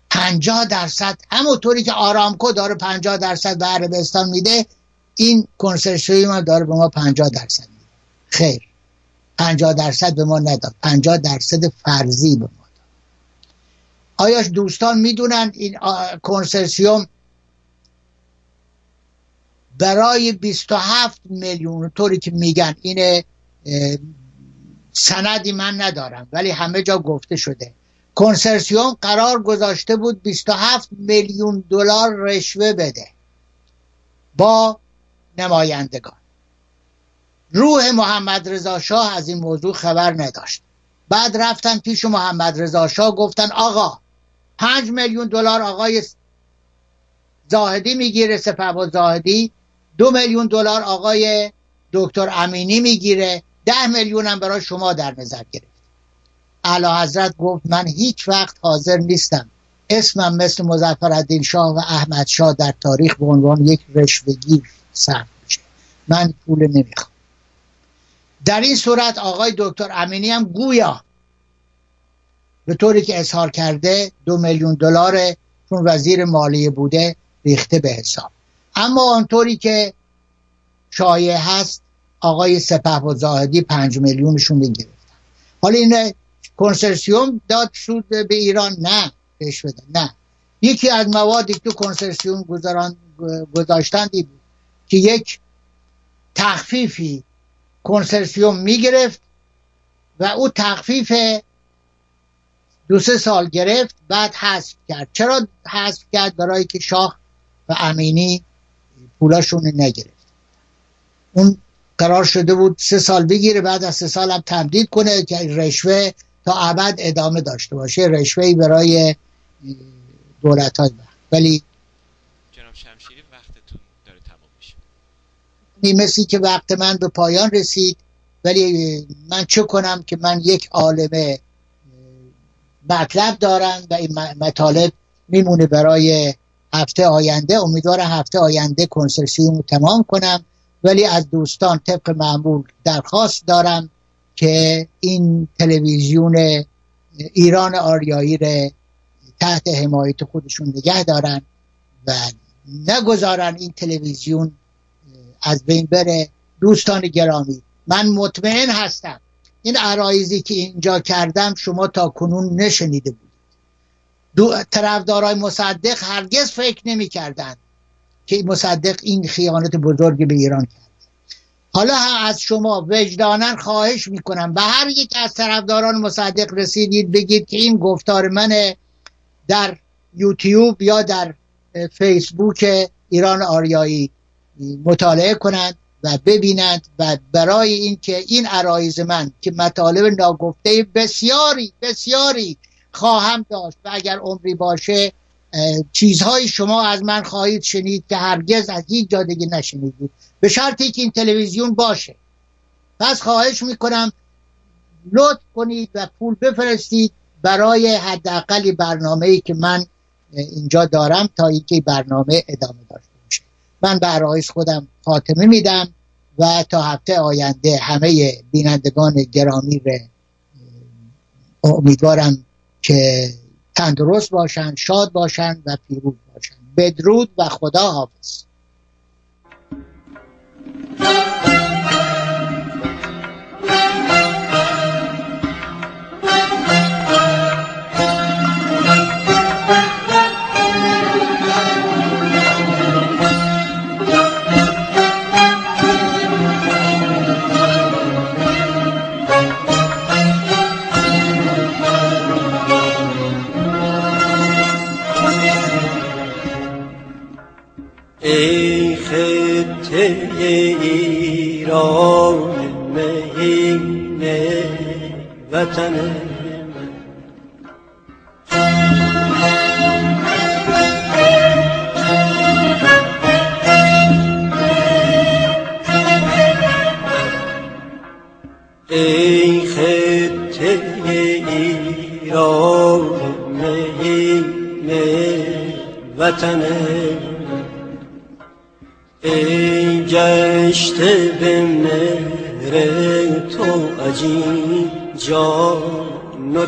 پنجاه درصد همونطوری که آرامکو داره پنجاه درصد به عربستان میده این کنسرسیوم هم داره به ما پنجاه درصد میده. خیر. پنجاه درصد به ما نداد. پنجاه درصد فرضی به ما داد. آیا دوستان می‌دونن این کنسرسیوم برای 27 میلیون طوری که میگن این سندی من ندارم ولی همه جا گفته شده. کنسرسیوم قرار گذاشته بود 27 میلیون دلار رشوه بده با نمایندگان. روح محمد رضا شاه از این موضوع خبر نداشت. بعد رفتن پیش محمد رضا شاه گفتن آقا پنج میلیون دلار آقای زاهدی می‌گیره سپه زاهدی. دو میلیون دلار آقای دکتر امینی می‌گیره. ده میلیون هم برای شما در نظر گرفت. اعلی حضرت گفت من هیچ وقت حاضر نیستم. اسمم مثل مزفر شاه و احمد شاه در تاریخ به عنوان یک رشوهگیر ثبت میشه. من پول نمی‌خوام. در این صورت آقای دکتر امینی هم گویا به طوری که اظهار کرده دو میلیون دلار چون وزیر مالیه بوده ریخته به حساب. اما آنطوری که شایع هست آقای سپه و زاهدی پنج میلیونشون بگیرفتن حالا این کنسرسیوم داد سود به ایران؟ نه رشوه نه. یکی از موادی که کنسرسیوم گذاران گذاشتندی بود که یک تخفیفی کنسرسیوم می‌گرفت و او تخفیف دو سه سال گرفت بعد حذف کرد. چرا حذف کرد؟ برای که شاه و امینی پولاشون نگرفت. اون قرار شده بود سه سال بگیره بعد از سه سال هم تمدید کنه که رشوه تا ابد ادامه داشته باشه رشوه برای دولت های ولی جناب شمشیری وقتتون داره تمام میشه. مثلی که وقت من به پایان رسید ولی من چه کنم که من یک عالم مطلب دارم و این مطالب میمونه برای هفته آینده. امیدوارم هفته آینده کنسرسیوم رو تمام کنم. ولی از دوستان طبق معمول درخواست دارم که این تلویزیون ایران آریایی رو تحت حمایت خودشون نگه دارن و نگذارن این تلویزیون از بین بره. دوستان گرامی من مطمئن هستم این عرایزی که اینجا کردم شما تا کنون نشنیده بود دو طرفدارای مصدق هرگز فکر نمی کردن که مصدق این خیانت بزرگ به ایران کرد. حالا از شما وجدانن خواهش می‌کنم. به هر یک از طرفداران مصدق رسیدید بگید که این گفتار من در یوتیوب یا در فیسبوک ایران آریایی مطالعه کنند و ببینند و برای اینکه این عرایز من که مطالب ناگفته بسیاری بسیاری خواهم داشت و اگر عمری باشه چیزهای شما از من خواهید شنید که هرگز از هیچ جا دیگه نشنیدید. به شرطی که این تلویزیون باشه. پس خواهش می‌کنم لطف کنید و پول بفرستید برای حداقل برنامه ای که من اینجا دارم تا اینکه برنامه ادامه داشته باشه. من به خودم خاتمه میدم و تا هفته آینده همه بینندگان گرامی رو امیدوارم که تندرست باشند شاد باشند و پیروز باشند بدرود و خدا حافظ ای ایران مهین وطن من. ای خطه ایران مهین وطن ای گشته به مهر تو عجیب جان و